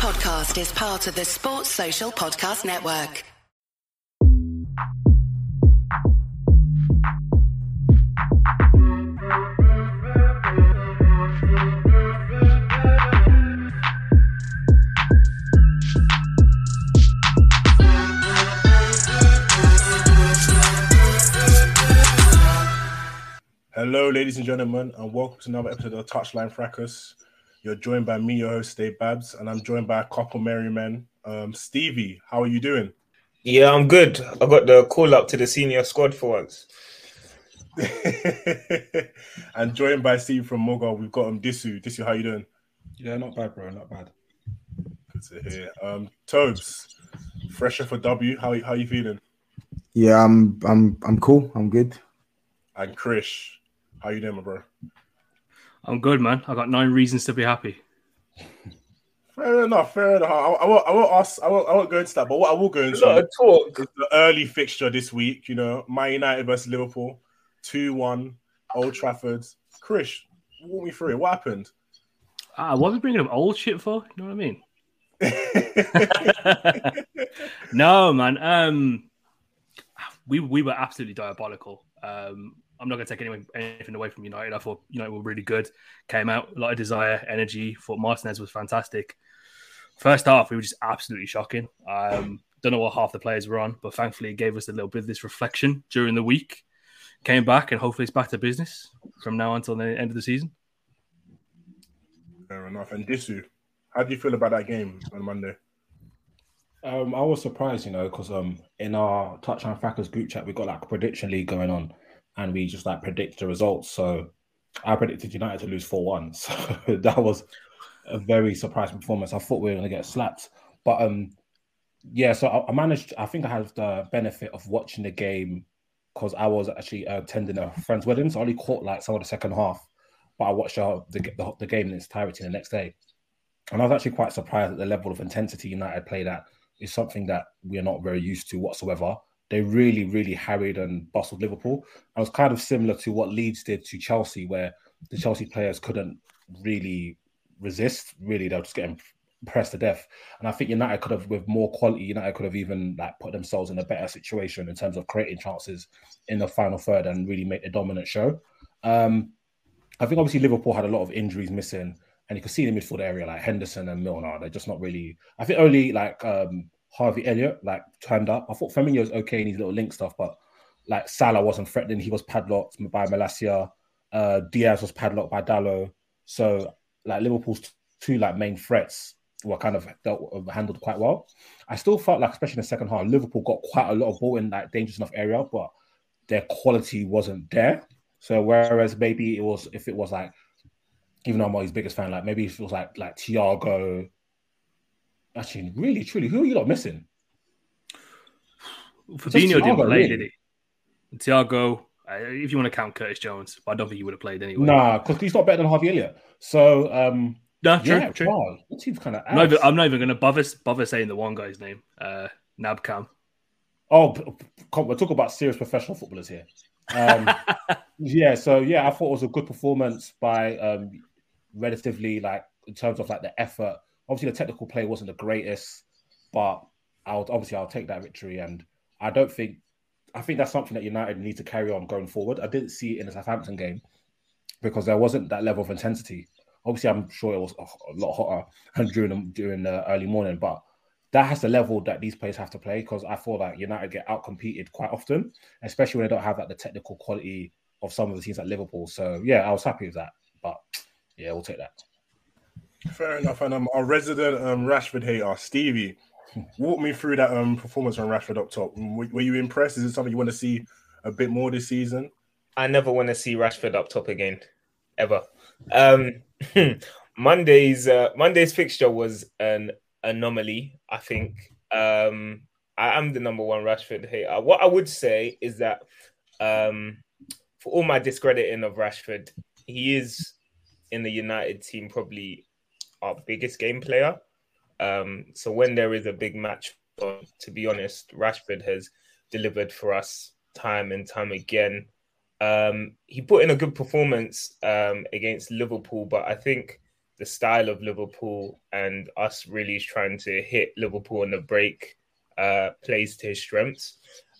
podcast is part of the Sports Social Podcast Network. Hello, ladies and gentlemen, and welcome to another episode of Touchline Fracas. You're joined by me, your host, Dave Babs, and I'm joined by a couple merry men. Um, Stevie, how are you doing? Yeah, I'm good. I got the call up to the senior squad for once. and joined by Steve from Moga, we've got um Disu. Disu, how you doing? Yeah, not bad, bro. Not bad. Good to hear. Um, Tobes, fresher for W. How how you feeling? Yeah, I'm I'm I'm cool. I'm good. And Krish, how you doing, my bro? I'm good, man. I got nine reasons to be happy. Fair enough. Fair enough. I, I won't. I won't ask. I won't. I won't go into that. But what I will go into lot talk. is the early fixture this week. You know, Man United versus Liverpool, two one, Old Trafford. Krish, walk me through it. What happened? Ah, what are we bringing up old shit for? You know what I mean? no, man. Um, we we were absolutely diabolical. Um, I'm not going to take anything, anything away from United. I thought United were really good. Came out a lot of desire, energy. Thought Martinez was fantastic. First half, we were just absolutely shocking. Um, don't know what half the players were on, but thankfully it gave us a little bit of this reflection during the week. Came back, and hopefully it's back to business from now until the end of the season. Fair enough. And Disu, how do you feel about that game on Monday? Um, I was surprised, you know, because um, in our Touchline Fracas group chat, we got like a prediction league going on, and we just like predict the results. So I predicted United to lose four one. So that was a very surprising performance. I thought we were going to get slapped, but um, yeah. So I, I managed. I think I had the benefit of watching the game because I was actually uh, attending a friend's wedding, so I only caught like some of the second half, but I watched uh, the, the the game in its entirety the next day, and I was actually quite surprised at the level of intensity United played at. Is something that we are not very used to whatsoever. They really, really harried and bustled Liverpool. It was kind of similar to what Leeds did to Chelsea, where the Chelsea players couldn't really resist. Really, they were just getting pressed to death. And I think United could have, with more quality, United could have even like put themselves in a better situation in terms of creating chances in the final third and really make a dominant show. Um, I think obviously Liverpool had a lot of injuries missing, and you can see in the midfield area like Henderson and Milner, they're just not really. I think only like um, Harvey Elliott like turned up. I thought Firmino was okay in his little link stuff, but like Salah wasn't threatening. He was padlocked by Malacia. Uh, Diaz was padlocked by Dalot. So like Liverpool's two like main threats were kind of dealt, handled quite well. I still felt like, especially in the second half, Liverpool got quite a lot of ball in that dangerous enough area, but their quality wasn't there. So whereas maybe it was if it was like, even though I'm not his biggest fan, like maybe if it was like like Thiago. Actually, really, truly, who are you not missing? Fabinho didn't play, really? did he? Thiago, uh, if you want to count Curtis Jones, but I don't think he would have played anyway. Nah, because he's not better than Harvey Elliott. So um, no, true, yeah, true. wow, that seems kind of. I'm not even, I'm not even going to bother bother saying the one guy's name, uh, Nabcam. Oh, p- p- come- we're talking about serious professional footballers here. Um, yeah, so yeah, I thought it was a good performance by um, relatively like in terms of like the effort. Obviously, the technical play wasn't the greatest, but I'll obviously I'll take that victory, and I don't think I think that's something that United need to carry on going forward. I didn't see it in the Southampton game because there wasn't that level of intensity. Obviously, I'm sure it was a, lot hotter during the, during the early morning, but that has the level that these players have to play because I feel like United get out competed quite often, especially when they don't have like the technical quality of some of the teams like Liverpool. So yeah, I was happy with that. But yeah, we'll take that. Fair enough. And um, our resident um, Rashford hater, Stevie, walk me through that um performance on Rashford up top. Were, were you impressed? Is it something you want to see a bit more this season? I never want to see Rashford up top again, ever. Um, Monday's uh, Monday's fixture was an anomaly. I think um, I am the number one Rashford hater. What I would say is that um, for all my discrediting of Rashford, he is in the United team probably our biggest game player. Um, so when there is a big match, to be honest, Rashford has delivered for us time and time again. Um, he put in a good performance um, against Liverpool, but I think the style of Liverpool and us really trying to hit Liverpool on the break uh, plays to his strengths.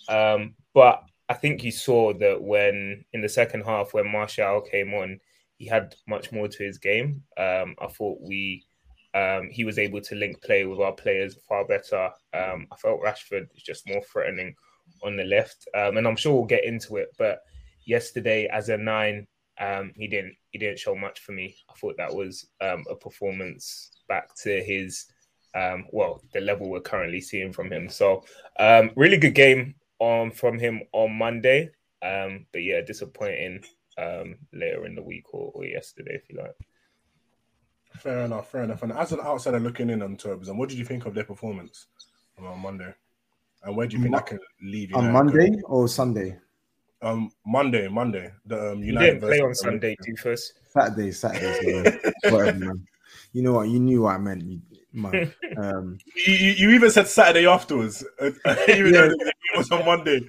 Um, but I think you saw that when in the second half when Martial came on, he had much more to his game. Um, I thought we um, he was able to link play with our players far better. Um, I felt Rashford was just more threatening on the left, um, and I'm sure we'll get into it. But yesterday, as a nine, um, he didn't he didn't show much for me. I thought that was um, a performance back to his well the level we're currently seeing from him. So really good game on from him on Monday. but yeah, disappointing later in the week or, or yesterday, if you like. Fair enough, fair enough. And as an outsider looking in on Turbs, and what did you think of their performance on Monday? And where do you think that can leave you? On Monday or Sunday? Um, Monday, Monday. The um, United you didn't play on Sunday, too first. Saturday, Saturday. whatever, man. You know what? You knew what I meant, you, man. Um, you, you, even said Saturday afterwards, even yeah. though it was on Monday.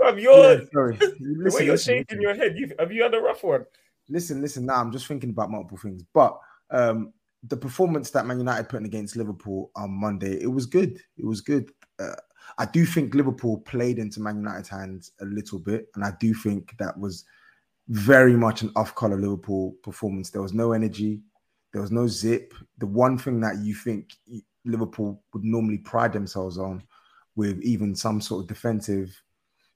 Bro, yeah, sorry. Listen, the way you're shaking listen. your head, you, have you had a rough one? Listen, listen. Now I'm just thinking about multiple things, but um, the performance that Man United put in against Liverpool on Monday, it was good. It was good. Uh, I do think Liverpool played into Man United's hands a little bit, and I do think that was very much an off-color Liverpool performance. There was no energy, there was no zip. The one thing that you think Liverpool would normally pride themselves on, with even some sort of defensive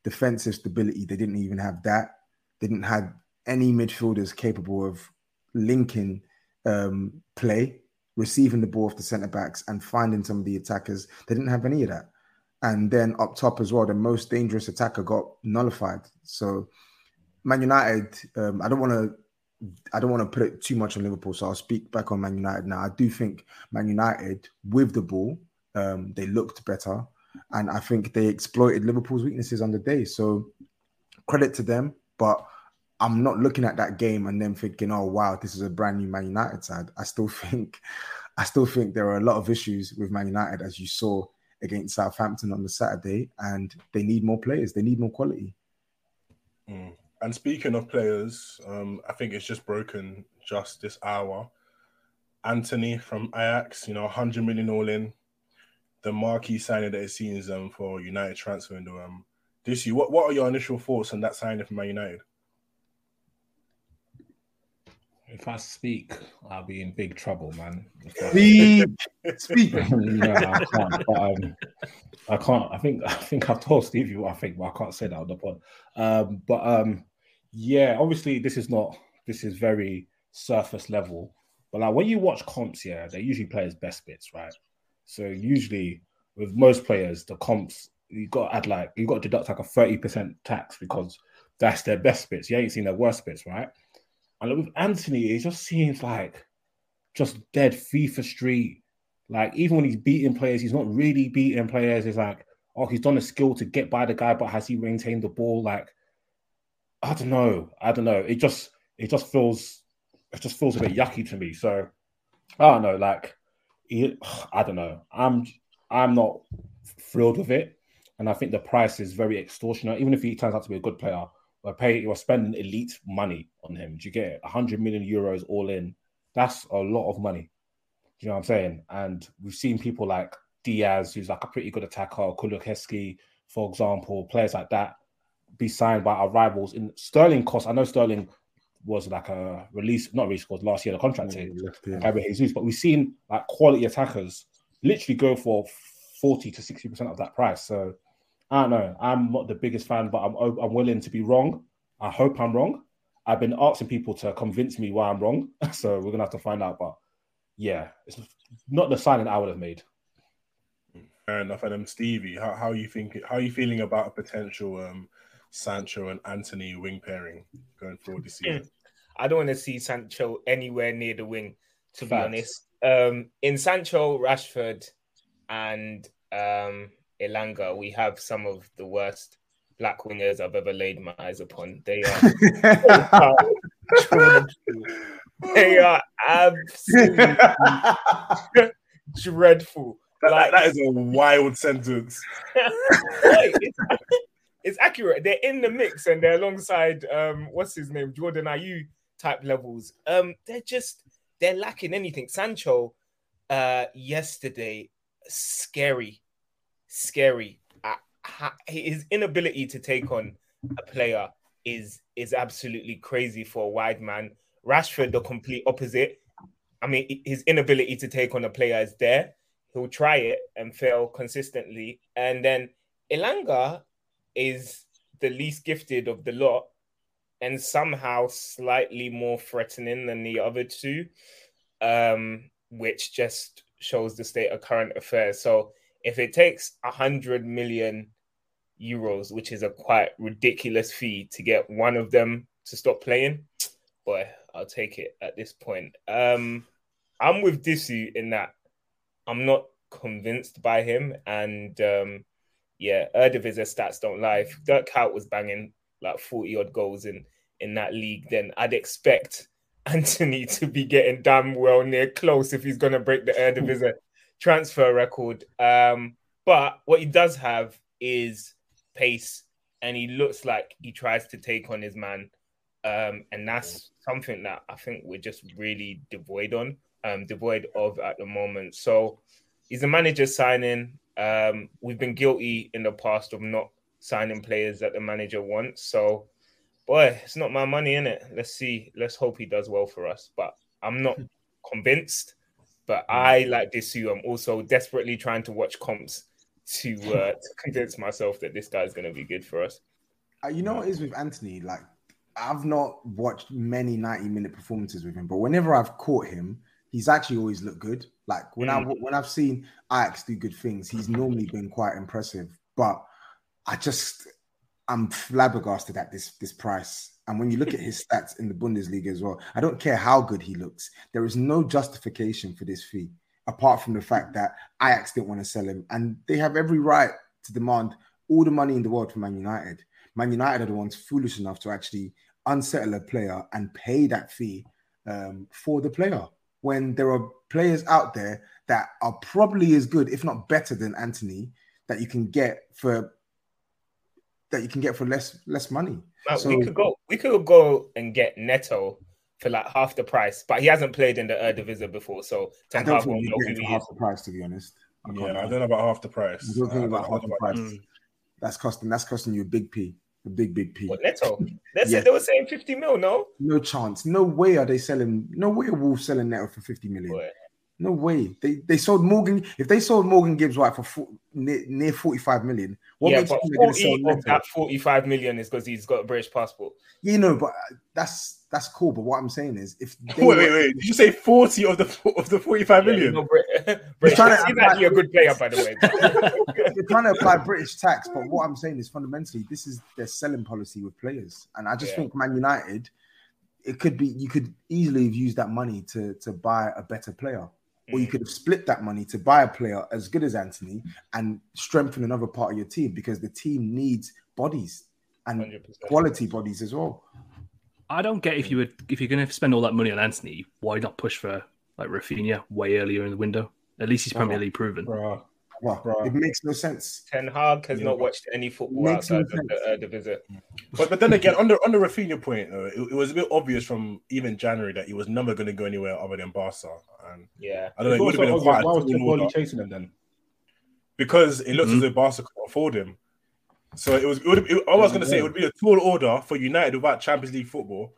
defensive stability, they didn't even have that. They didn't have any midfielders capable of linking um, play, receiving the ball off the centre backs, and finding some of the attackers. They didn't have any of that. And then up top as well, the most dangerous attacker got nullified. So Man United, um, I don't want to. I don't want to put it too much on Liverpool, so I'll speak back on Man United now. I do think Man United, with the ball, um, they looked better, and I think they exploited Liverpool's weaknesses on the day. So credit to them, but I'm not looking at that game and then thinking, "Oh wow, this is a brand new Man United side." I still think, I still think there are a lot of issues with Man United, as you saw against Southampton on the Saturday, and they need more players. They need more quality. Mm. And speaking of players, um, I think it's just broken just this hour. Antony from Ajax, you know, 100 million all in. The marquee signing that it seems um, for United transfer window. Um, this year, what, what are your initial thoughts on that signing from Man United? if I speak, I'll be in big trouble, man. Speak, speak. no, I can't. But, um, I can't. I think. I think I've told Stevie what I think, but I can't say that on the pod. Um, but um, yeah, obviously, this is not. This is very surface level. But like when you watch comps, yeah, they usually play his best bits, right? So usually with most players, the comps you got add like you got to deduct like a thirty percent tax because that's their best bits. You ain't seen their worst bits, right? And with Antony, it just seems like just dead FIFA street. Like even when he's beating players, he's not really beating players. It's like, oh, he's done a skill to get by the guy, but has he maintained the ball? Like, I don't know. I don't know. It just it just feels it just feels a bit yucky to me. So I don't know. Like, I don't know. I'm I'm not thrilled with it, and I think the price is very extortionate. Even if he turns out to be a good player, we're paying, we're spending elite money on him. Do you get it? 100 million euros all in. That's a lot of money. Do you know what I'm saying? And we've seen people like Diaz, who's like a pretty good attacker, Kulusevski, for example, players like that be signed by our rivals. In Sterling cost, I know Sterling was like a release, not release, was last year the contract mm, Gabriel Jesus, but we've seen like quality attackers literally go for 40 to 60% of that price. So I don't know. I'm not the biggest fan, but I'm I'm willing to be wrong. I hope I'm wrong. I've been asking people to convince me why I'm wrong, so we're gonna have to find out. But yeah, it's not the signing I would have made. Fair enough. And um, Stevie, how how you think? How are you feeling about a potential um, Sancho and Antony wing pairing going forward this season? I don't want to see Sancho anywhere near the wing. To Facts. be honest, um, in Sancho, Rashford, and um, Elanga, we have some of the worst black wingers I've ever laid my eyes upon. They are, they are absolutely dreadful. Like, that is a wild sentence. it's, it's, accurate. They're in the mix and they're alongside um, what's his name, Jordan Ayew type levels. Um, they're just they're lacking anything. Sancho, uh, yesterday, scary, scary. Uh, his inability to take on a player is is absolutely crazy for a wide man. Rashford, the complete opposite. I mean, his inability to take on a player is there. He'll try it and fail consistently. And then Elanga is the least gifted of the lot and somehow slightly more threatening than the other two, um, which just shows the state of current affairs. So if it takes a hundred million euros, which is a quite ridiculous fee to get one of them to stop playing, boy, I'll take it at this point. Um, I'm with Disu in that I'm not convinced by him, and um, yeah, Eredivisie stats don't lie. Dirk Kuyt was banging like 40 odd goals in in that league, then I'd expect Antony to be getting damn well near close if he's going to break the Eredivisie transfer record. Um, but what he does have is pace, and he looks like he tries to take on his man. Um, and that's something that I think we're just really devoid on, um, devoid of at the moment. So he's a manager signing. Um, we've been guilty in the past of not signing players that the manager wants. So, boy, it's not my money in it. Let's see. Let's hope he does well for us. But I'm not convinced. But I like this too. I'm also desperately trying to watch comps to uh, to convince myself that this guy's going to be good for us. Uh, you know what is with Antony? Like, I've not watched many 90 minute performances with him, but whenever I've caught him, he's actually always looked good. Like when I when I've seen Ajax do good things, he's normally been quite impressive. But I just I'm flabbergasted at this this price. And when you look at his stats in the Bundesliga as well, I don't care how good he looks. There is no justification for this fee apart from the fact that Ajax didn't want to sell him, and they have every right to demand all the money in the world from Man United. Man United are the ones foolish enough to actually unsettle a player and pay that fee um, for the player when there are players out there that are probably as good, if not better, than Antony that you can get for that you can get for less less money. Like, So- we could go, we could go and get Neto for like half the price, but he hasn't played in the Eredivisie before, so I don't think won't you get who for half is. the price, to be honest. I Yeah, lie. I don't know about half the price. I don't think Uh, about I half don't the about- price. Mm. That's costing that's costing you a big P, a big big P. What Neto? They said Yeah. they were saying fifty mil. No, No chance. No way are they selling. No way are Wolves selling Neto for fifty million. Boy. No way. They they sold Morgan. If they sold Morgan Gibbs White for four, near, near forty five million, what yeah, makes you but think they're sell forty of that forty-five million is because he's got a British passport. You know, but uh, that's that's cool. But what I'm saying is, if Wait, wait, wait. Did you say 40 of the of the 45 Yeah, million? he's Brit- British. trying to- He's actually a good player, by the way. they're trying to apply British tax, but what I'm saying is fundamentally this is their selling policy with players, and I just Yeah. think Man United, it could be you could easily have used that money to to buy a better player, or you Mm. could have split that money to buy a player as good as Antony and strengthen another part of your team because the team needs bodies and 100%. quality bodies as well. I don't get if you would if you're going to spend all that money on Antony, why not push for like Raphinha way earlier in the window? At least he's Premier League proven. Bruh. Well, Right. it makes no sense. Ten Hag has Yeah. not watched any football Makes no outside of the visit. But but then again, on the on the Raphinha point, though, it, it was a bit obvious from even January that he was never going to go anywhere other than Barca, and Yeah, I don't know. It would have been quite why a was tall Tim Bowley order chasing him then? because it looks Mhm. as though Barca couldn't afford him. So it was. It would, it, I was going to say it would be a tall order for United without Champions League football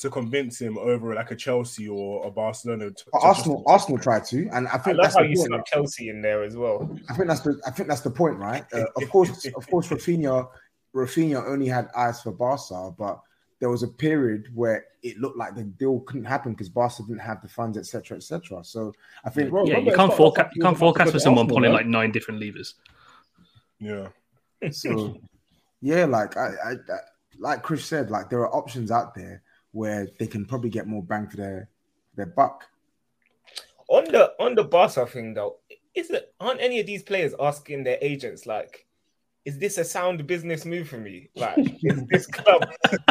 to convince him over like a Chelsea or a Barcelona. To, But to Arsenal, just- Arsenal tried to, and I I think love that's how the you point. Chelsea in there as well. I think that's the I think that's the point, right? Uh, of course, of course, Raphinha, Raphinha only had eyes for Barca, but there was a period where it looked like the deal couldn't happen because Barca didn't have the funds, etc., etc. So I think Bro, Yeah, remember you can't forecast you can't was about to forecast go for someone Arsenal, pulling right? like nine different levers. yeah. so. Yeah, like I, I, I like Chris said, like there are options out there where they can probably get more bang for their their buck. On the on the Barca thing though, is it aren't any of these players asking their agents like, is this a sound business move for me? Like, is this club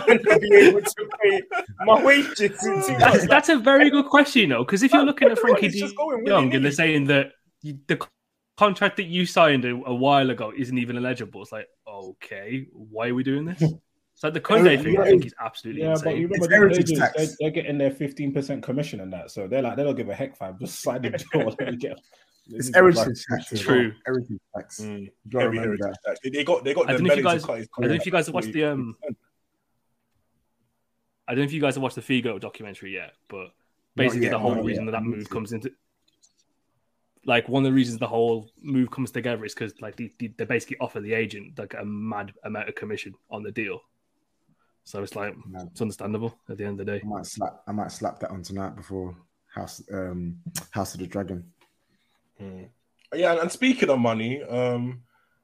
going to be able to pay my wages in two That's. Like, that's a very good question, you know, because if you're looking at Frankie Everyone is De just Jong and they're saying that you, the contract that you signed a, a while ago isn't even eligible, it's like, okay, why are we doing this? So the Koundé Yeah, thing, yeah, I think, is absolutely Yeah, but you remember It's heritage agents, tax. they're, they're getting their fifteen percent commission and that, so they're like they don't give a heck, five. Just slide the door. let me get. It's me heritage tax. True. well. Heritage tax. Mm, You gotta heavy remember heritage tax. They, they got they got I don't know if you guys- to cut his I don't know if you guys have watched the um. I don't know if you guys have watched the Figo documentary yet, but basically yet, the whole reason yet. that that move comes into like one of the reasons the whole move comes together is because like they, they basically offer the agent like a mad amount of commission on the deal. So it's like Mad. it's understandable at the end of the day. I might slap. I might slap that on tonight before House um House of the Dragon. Mm. Yeah, and, and speaking of money, um,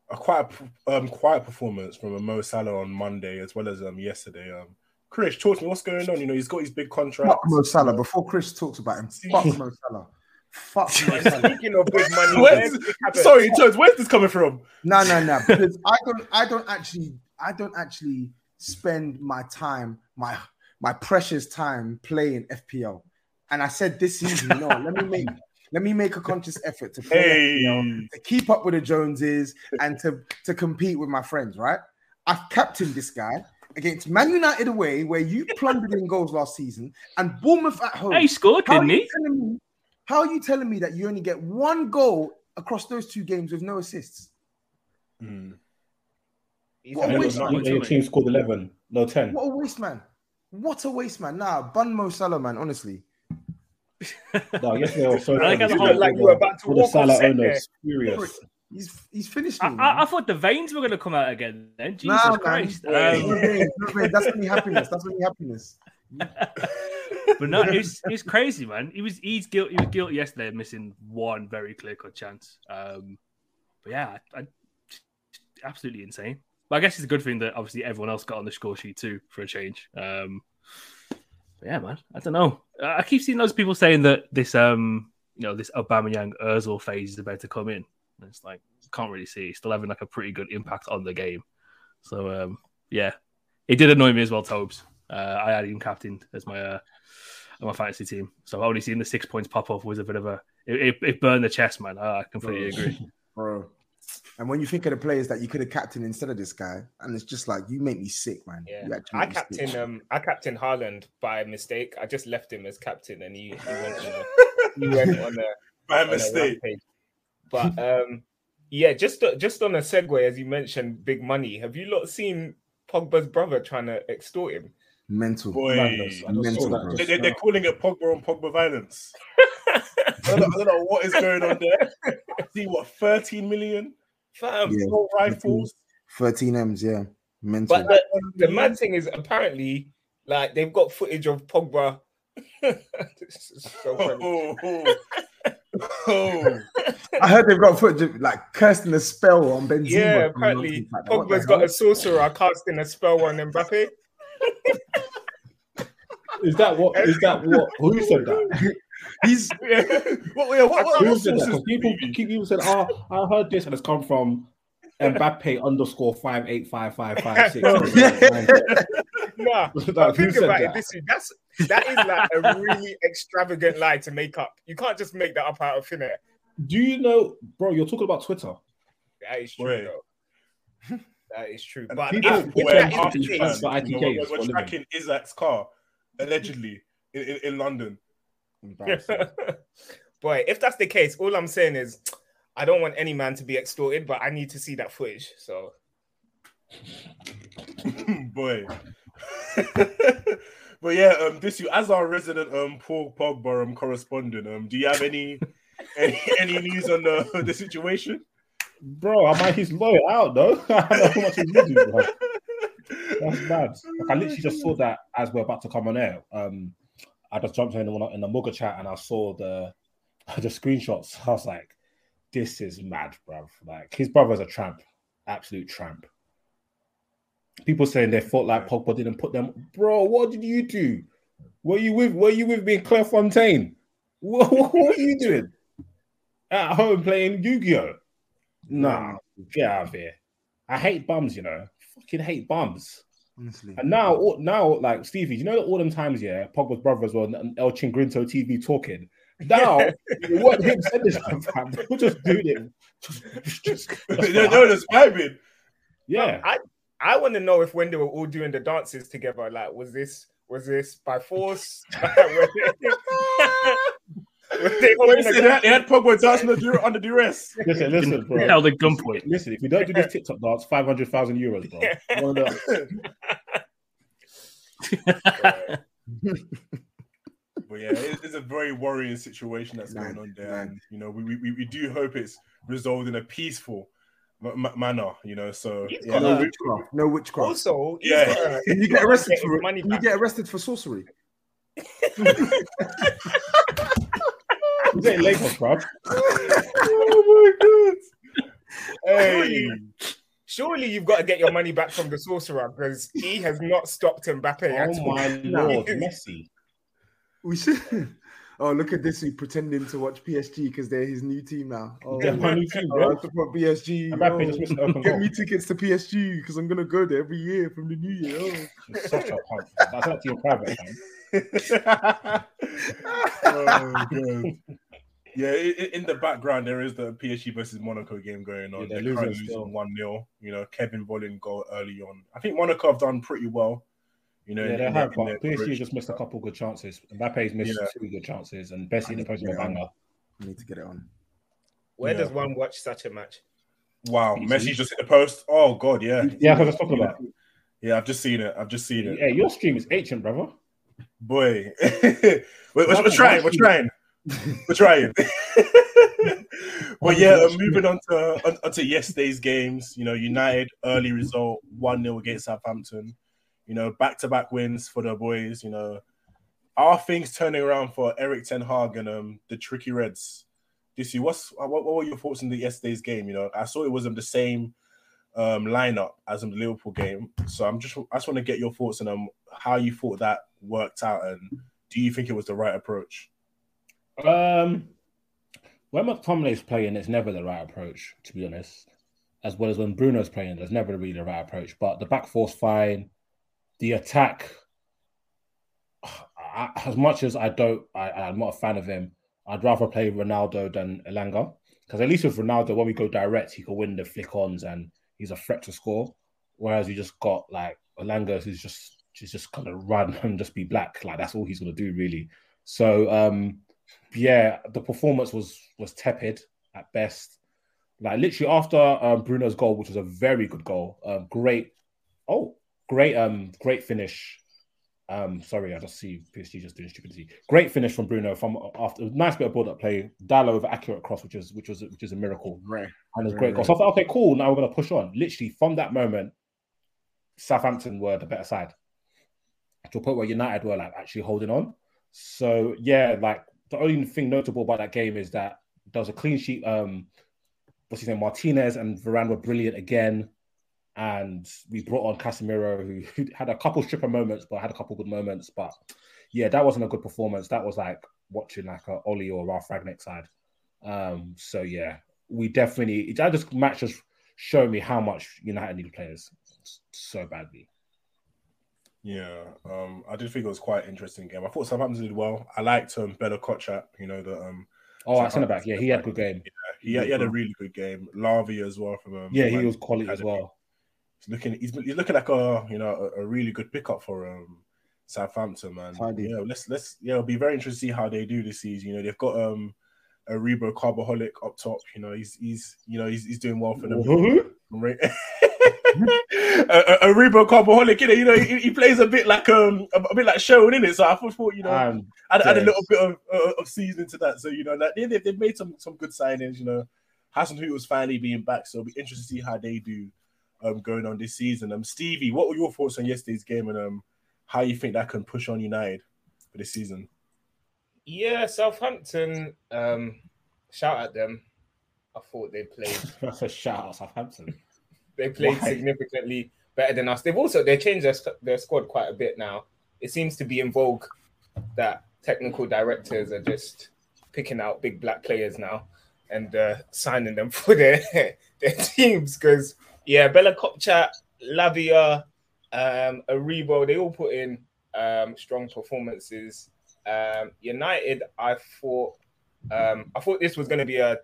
a quite um quiet performance from a Mo Salah on Monday as well as um yesterday. Um, Chris, talk to me. What's going on? You know, he's got his big contract. Fuck Mo Salah. Before Chris talks about him, fuck Mo Salah. Fuck Mo Salah. Speaking of big money, Where's- where's Big Havertz? Sorry, Jones, where's this coming from? No, no, no. Because I don't. I don't actually. I don't actually spend my time, my my precious time playing FPL. And I said this season, no, let me make let me make a conscious effort to play Hey. FPL, to keep up with the Joneses and to to compete with my friends. Right? I've captained this guy against Man United away, where you plundered in goals last season, and Bournemouth at home. Hey, he scored, How are didn't you he? telling me? How are you telling me that you only get one goal across those two games with no assists? He's What a a waste lot of of Your team scored eleven, no ten. What a waste, man! What a waste, man! Nah, bun Mo Salah, man. Honestly, No, yesterday was so I like how the You whole- look like you were about to walk off Salah set owners furious. he's he's finished I, me. I, I man. thought the veins were going to come out again. Then Jesus Nah. Christ! Um, veins, no veins. That's only happiness. That's only happiness. but no, it's it's crazy, man. He was he's guilty. He was guilty yesterday of missing one very clear cut chance. Um, but yeah, I, I, absolutely insane. But I guess it's a good thing that obviously everyone else got on the score sheet too for a change. Um, yeah, man, I don't know. I keep seeing those people saying that this um, you know, this Aubameyang Özil phase is about to come in. And it's like can't really see. He's still having like a pretty good impact on the game. So um, yeah, it did annoy me as well, Tobes. Uh, I had him captained as my uh, my fantasy team, so only seeing the six points pop off was a bit of a it, it, it burned the chest, man. I completely agree. Bro. And when you think of the players that you could have captained instead of this guy, and it's just like you make me sick, man. Yeah, I make me captain um I captain Haaland by mistake. I just left him as captain, and he, he went on a he went on a By on mistake. rampage. But um, yeah, just just on a segue, as you mentioned, big money. Have you lot seen Pogba's brother trying to extort him? mental. Boy, Madness. Mental, saw that bro. they, just they, they're calling it Pogba on Pogba violence. I, don't know, I don't know what is going on there. See what 13 million Fam. Yeah. assault rifles. 13 M's, yeah. Mental. But the, the mad thing is, apparently, like they've got footage of Pogba. this is so oh. funny. Oh, oh, oh. I heard they've got footage of, like casting a spell on Benzema. Yeah, apparently what the Pogba's got hell? a sorcerer casting a spell on Mbappe. Is that what? Is that what? Who said that? He's Yeah. What, yeah, what, what, Who what said that? people keep people said, "Oh, I heard this," and it's come from Mbappe underscore five eight five five five six. Oh, nah, Like, but think about that? it. This is that's that is like a really extravagant lie to make up. You can't just make that up out of thin air. Do you know, bro? You're talking about Twitter. That is true, Wait. though. That is true. And But people- if, if that is the case, fans, but I- you know, ITKs we're, we're tracking Isaac's car allegedly in, in, in London. Embarrassing. boy, if that's the case, all I'm saying is I don't want any man to be extorted, but I need to see that footage. So Boy. but yeah, um, this you as our resident um Paul Pogba um correspondent, um, do you have any any, any news on the the situation? Bro, I might his lawyer out though. I don't know how much he's losing, bro. That's bad. Like, I literally just saw that as we're about to come on air. Um, I just jumped in the, in the Mugger chat and I saw the the screenshots. I was like, "This is mad, bro." Like his brother's a tramp, absolute tramp. People saying they felt like Pogba didn't put them. Bro, what did you do? Were you with? Were you with me, Clairefontaine? What, what were you doing at home playing Yu-Gi-Oh? Nah, get out of here. I hate bums, you know. Fucking hate bums. Honestly. And now, all- now, like Stevie, you know that all them times, yeah, Pogba's brothers were on El Chiringuito TV talking. Now, what him said this fam, they were just doing it. Just, just, just, no, no, that's vibing. yeah. I I want to know if when they were all doing the dances together, like was this was this by force? Were they What holding you a say gun? that? They had Pogba dancing under, dur- under duress. Listen, listen, bro. Held at gunpoint. Listen, if you don't do this TikTok dance, five hundred thousand euros, bro. One of But yeah, it- it's a very worrying situation that's Man, going on there, man. and you know, we, we we do hope it's resolved in a peaceful ma- ma- manner. You know, so He's yeah, got No Uh, witchcraft. No witchcraft. Also, Yeah. gotta- Can you get arrested for money Can you get arrested for sorcery? He's in Lagos, bro. oh my god! Hey, Surely you've got to get your money back from the sorcerer because he has not stopped Mbappe at Oh all. my lord, Messi. We should. Oh, look at this! He pretending to watch PSG because they're his new team now. Oh, They're my new team, oh, I bro. have to put PSG. Mbappe just oh, missed an open Get goal. me tickets to PSG because I'm gonna go there every year from the new year. Oh. You're Such a punk. That's not your private man. oh god. Yeah, i- i- in the background there is the PSG versus Monaco game going on. Yeah, they're they're losing still. losing one 0 You know, Kevin Volland goal early on. I think Monaco have done pretty well. You know, Yeah, they have, but PSG approach. just missed a couple good chances. Mbappe's missed Yeah. two good chances, and Messi in the post of a Yeah. banger. I need to get it on. Where Yeah. does one watch such a match? Wow, PSG. Messi just hit the post. Oh god, yeah, Yeah, that's what I was talking about. yeah. I've just seen it. I've just seen it. Yeah, your stream is ancient, brother. Boy, we're, we're, we're trying. We're trying. We're trying. but yeah, uh, moving on to on, onto yesterday's games. You know, United early result one 0 against Southampton. You know, back to back wins for the boys. You know, are things turning around for Eric Ten Hag and um the tricky Reds? Year, what's what, what were your thoughts on the yesterday's game? You know, I saw it was um, the same um lineup as in the Liverpool game. So I'm just I just want to get your thoughts on um how you thought that worked out and do you think it was the right approach? Um, when McTominay's playing, it's never the right approach, to be honest. As well as when Bruno's playing, there's never really the right approach. But the back four's fine. The attack, I, as much as I don't, I, I'm not a fan of him. I'd rather play Ronaldo than Elanga because at least with Ronaldo, when we go direct, he can win the flick-ons and he's a threat to score. Whereas you just got like Elanga, who's just she's just gonna run and just be black. Like that's all he's gonna do, really. So um yeah, the performance was was tepid at best. Like literally after um, Bruno's goal, which was a very good goal, um, great, oh, great, um, great finish. Um, sorry, I just see PSG just doing stupidity. Great finish from Bruno from after nice bit of build up play. Dalot over accurate cross, which is which was which is a miracle Right. and it's Right, great goal. right. So I thought, okay, cool. Now we're gonna push on. Literally from that moment, Southampton were the better side to a point where United were like actually holding on. So yeah, like the only thing notable about that game is that there was a clean sheet. Um, what's his name? Martinez and Varane were brilliant again, and we brought on Casemiro, who, who had a couple stripper moments, but had a couple good moments. But yeah, that wasn't a good performance. That was like watching like a Ole or Ralf Rangnick side. Um, so yeah, we definitely that just match just showed me how much United need players so badly. Yeah, um, I did think it was quite an interesting game. I thought Southampton did well. I liked um, Bella Kotchap, you know, the um, Oh, at centre back, yeah, he had a good game. he, he had a really good game. Lavia as well from um, Yeah, he was quality as well. He's looking, he's, he's looking like a you know a, a really good pickup for um Southampton, man. Tidy. Yeah, let's let's yeah, it'll be very interesting to see how they do this season. You know, they've got um a Rebo Carboholic up top. You know, he's he's you know he's, he's doing well for them. Right. a, a, a Rebo Carboholic, you know, you know, he, he plays a bit like um a, a bit like Sharon in it. So I thought, you know, Um, add, add a little bit of, uh, of seasoning to that. So you know that they, they- they've made some some good signings. You know, Hasenhüttl was finally being back, so it'll be interesting to see how they do um going on this season. Um, Stevie, what were your thoughts on yesterday's game and um how you think that can push on United for this season? Yeah, Southampton. Um, shout at them. I thought they played. that's a shout out Southampton. They played Why? significantly better than us. They've also they changed their their squad quite a bit now. It seems to be in vogue that technical directors are just picking out big black players now and uh, signing them for their their teams. Because yeah, Bella Kotchap, Lavia, um, Aribo, they all put in um, strong performances. Um, United, I thought um, I thought this was going to be a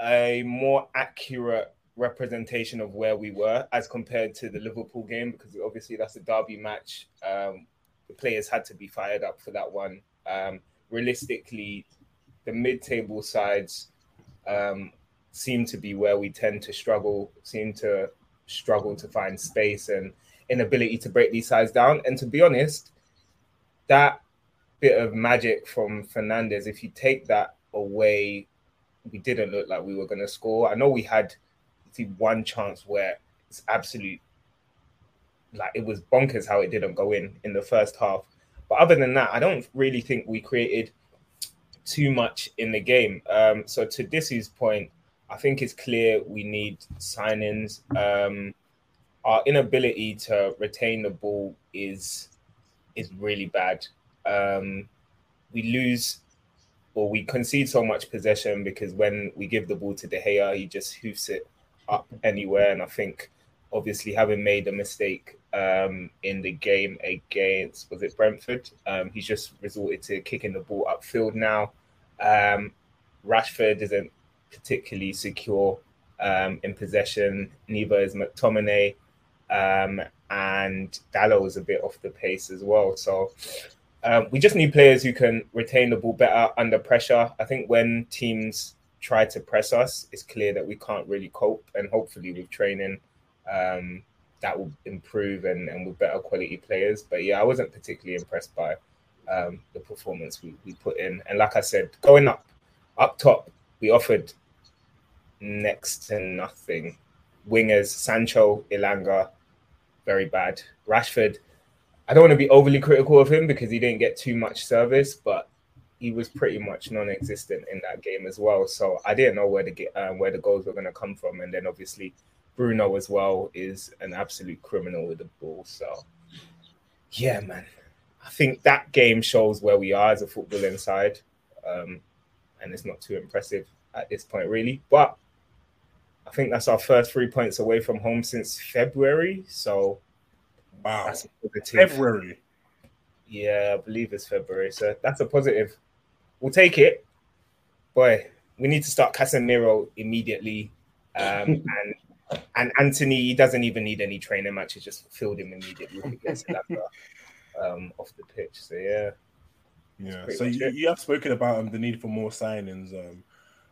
a more accurate representation of where we were as compared to the Liverpool game because obviously that's a derby match. Um, the players had to be fired up for that one. Um, realistically, the mid-table sides um, seem to be where we tend to struggle, seem to struggle to find space and inability to break these sides down. And to be honest, that bit of magic from Fernandes, if you take that away, we didn't look like we were going to score. I know we had see one chance where it's absolute like it was bonkers how it didn't go in in the first half. But other than that, I don't really think we created too much in the game. Um, so to Disu's point, I think it's clear we need signings. Um, our inability to retain the ball is is really bad. Um, we lose or we concede so much possession because when we give the ball to De Gea, he just hoofs it up anywhere. And I think obviously having made a mistake um, in the game against was it Brentford, um, he's just resorted to kicking the ball upfield now. Um, Rashford isn't particularly secure um, in possession. Neither is McTominay, um, and Dalot is a bit off the pace as well. So um, we just need players who can retain the ball better under pressure. I think when teams try to press us, it's clear that we can't really cope. And hopefully, with training, um, that will improve and, and with better quality players. But yeah, I wasn't particularly impressed by um, the performance we, we put in. And like I said, going up up top, we offered next to nothing. Wingers Sancho, Elanga, very bad. Rashford, I don't want to be overly critical of him because he didn't get too much service, but he was pretty much non-existent in that game as well. So I didn't know where to get um, where the goals were going to come from, and then obviously Bruno as well is an absolute criminal with the ball. So yeah, man, I think that game shows where we are as a footballing side, um, and it's not too impressive at this point, really. But I think that's our first three points away from home since February. So Wow. that's a positive. February. Yeah, I believe it's February. So that's a positive. We'll take it. Boy, we need to start Casemiro immediately. Um, and and Antony, he doesn't even need any training matches, just filled him immediately if he gets it after, um, off the pitch. So yeah. Yeah. So you, it. you have spoken about um, the need for more signings. Um,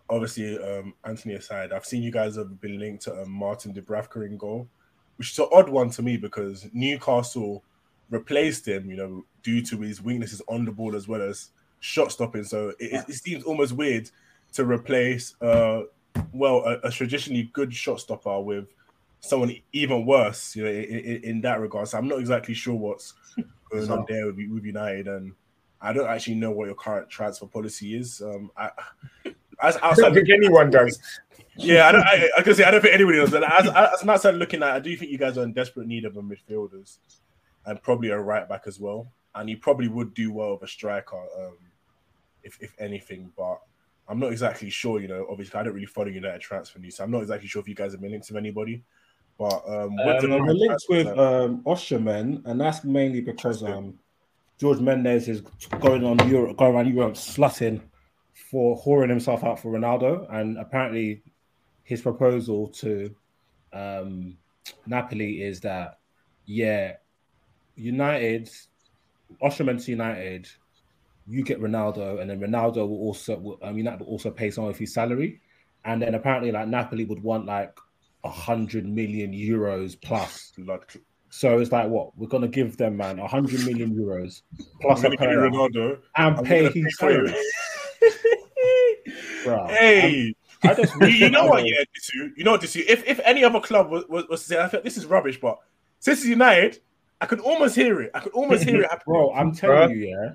obviously, um, Antony aside, I've seen you guys have been linked to um, Martin Dubravka in goal, which is an odd one to me because Newcastle replaced him, you know, due to his weaknesses on the ball as well as shot stopping. So it, it- seems almost weird to replace, uh, well, a, a traditionally good shot stopper with someone even worse, you know, in, in, in that regard. So I'm not exactly sure what's going on there with, with United, and I don't actually know what your current transfer policy is. Um, I, as I don't think anyone does. yeah, I, don't, I, I can say I don't think anybody does. And as, as an outside looking at, I do think you guys are in desperate need of a midfielders and probably a right back as well. And he probably would do well with a striker, um, if if anything. But I'm not exactly sure. You know, obviously I don't really follow United transfer news, so I'm not exactly sure if you guys have been linked to anybody. But um, Um, We're linked with um, Osimhen, and that's mainly because um, George Mendes is going on Europe, going around Europe slutting for whoring himself out for Ronaldo, and apparently his proposal to um, Napoli is that yeah, United, Osimhen to United, you get Ronaldo, and then Ronaldo will also will, um, United will also pay some of his salary, and then apparently like Napoli would want like a hundred million euros plus. Blood. So it's like what we're gonna give them, man, a hundred million euros plus a gonna give you per Ronaldo. and I'm pay his you. salary. Hey, I just you, you know what? Yeah, you know what? Disu, if if any other club was, was, was to say, I think this is rubbish, but since it's United, I could almost hear it. I could almost hear it happening. Bro, I'm telling Bruh. you, yeah.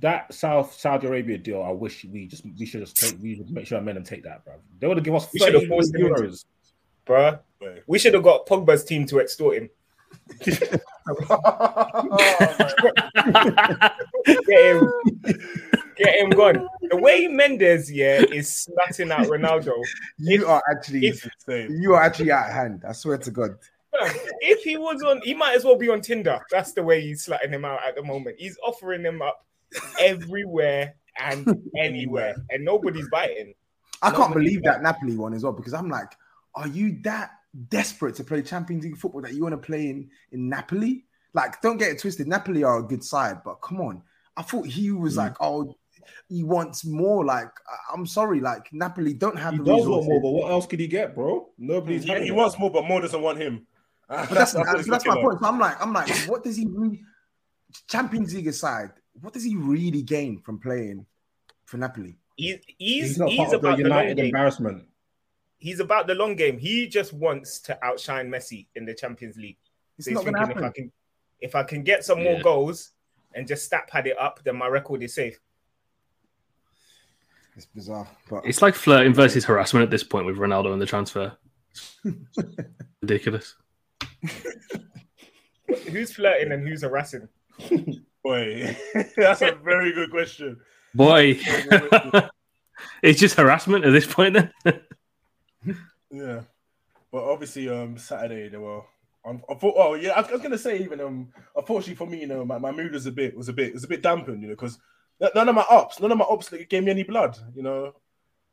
That South Saudi Arabia deal, I wish we just we should just take we should make sure I made them take that, bro. They would have given us We should 30 have forced million them into- euros. bro. We should have got Pogba's team to extort him. Get him, get him gone. The way Mendes, yeah, is slutting out Ronaldo. You are actually if- Insane. you are actually at hand. I swear to God. If he was on, he might as well be on Tinder. That's the way he's slutting him out at the moment. He's offering him up everywhere and anywhere, and nobody's biting. I can't Nobody believe that Napoli one as well because I'm like, are you that desperate to play Champions League football that you want to play in in Napoli? Like, don't get it twisted. Napoli are a good side, but come on. I thought he was Mm. like, oh, he wants more. Like, I- I'm sorry, like Napoli don't have He the does resources. want more, but what else could he get, bro? Nobody's Yeah, he wants more, but more doesn't want him. But that's, that's, that's my looking point. So I'm like, I'm like, what does he really? Champions League aside, what does he really gain from playing for Napoli? He's He's he's not he's part of the about the long United game. embarrassment. He's about the long game. He just wants to outshine Messi in the Champions League. It's So he's not going to thinking if I happen. can if I can get some more goals and just stat pad it up, then my record is safe. It's bizarre, but It's like flirting versus harassment at this point with Ronaldo and the transfer. Ridiculous. Who's flirting and who's harassing? Boy, that's a very good question. Boy, it's just harassment at this point. Then Yeah, but obviously, um, Saturday they were. On, I thought, oh yeah, I was, I was gonna say even um, unfortunately for me, you know, my, my mood was a bit was a bit was a bit dampened, you know, because none of my ups, none of my ups like, gave me any blood, you know.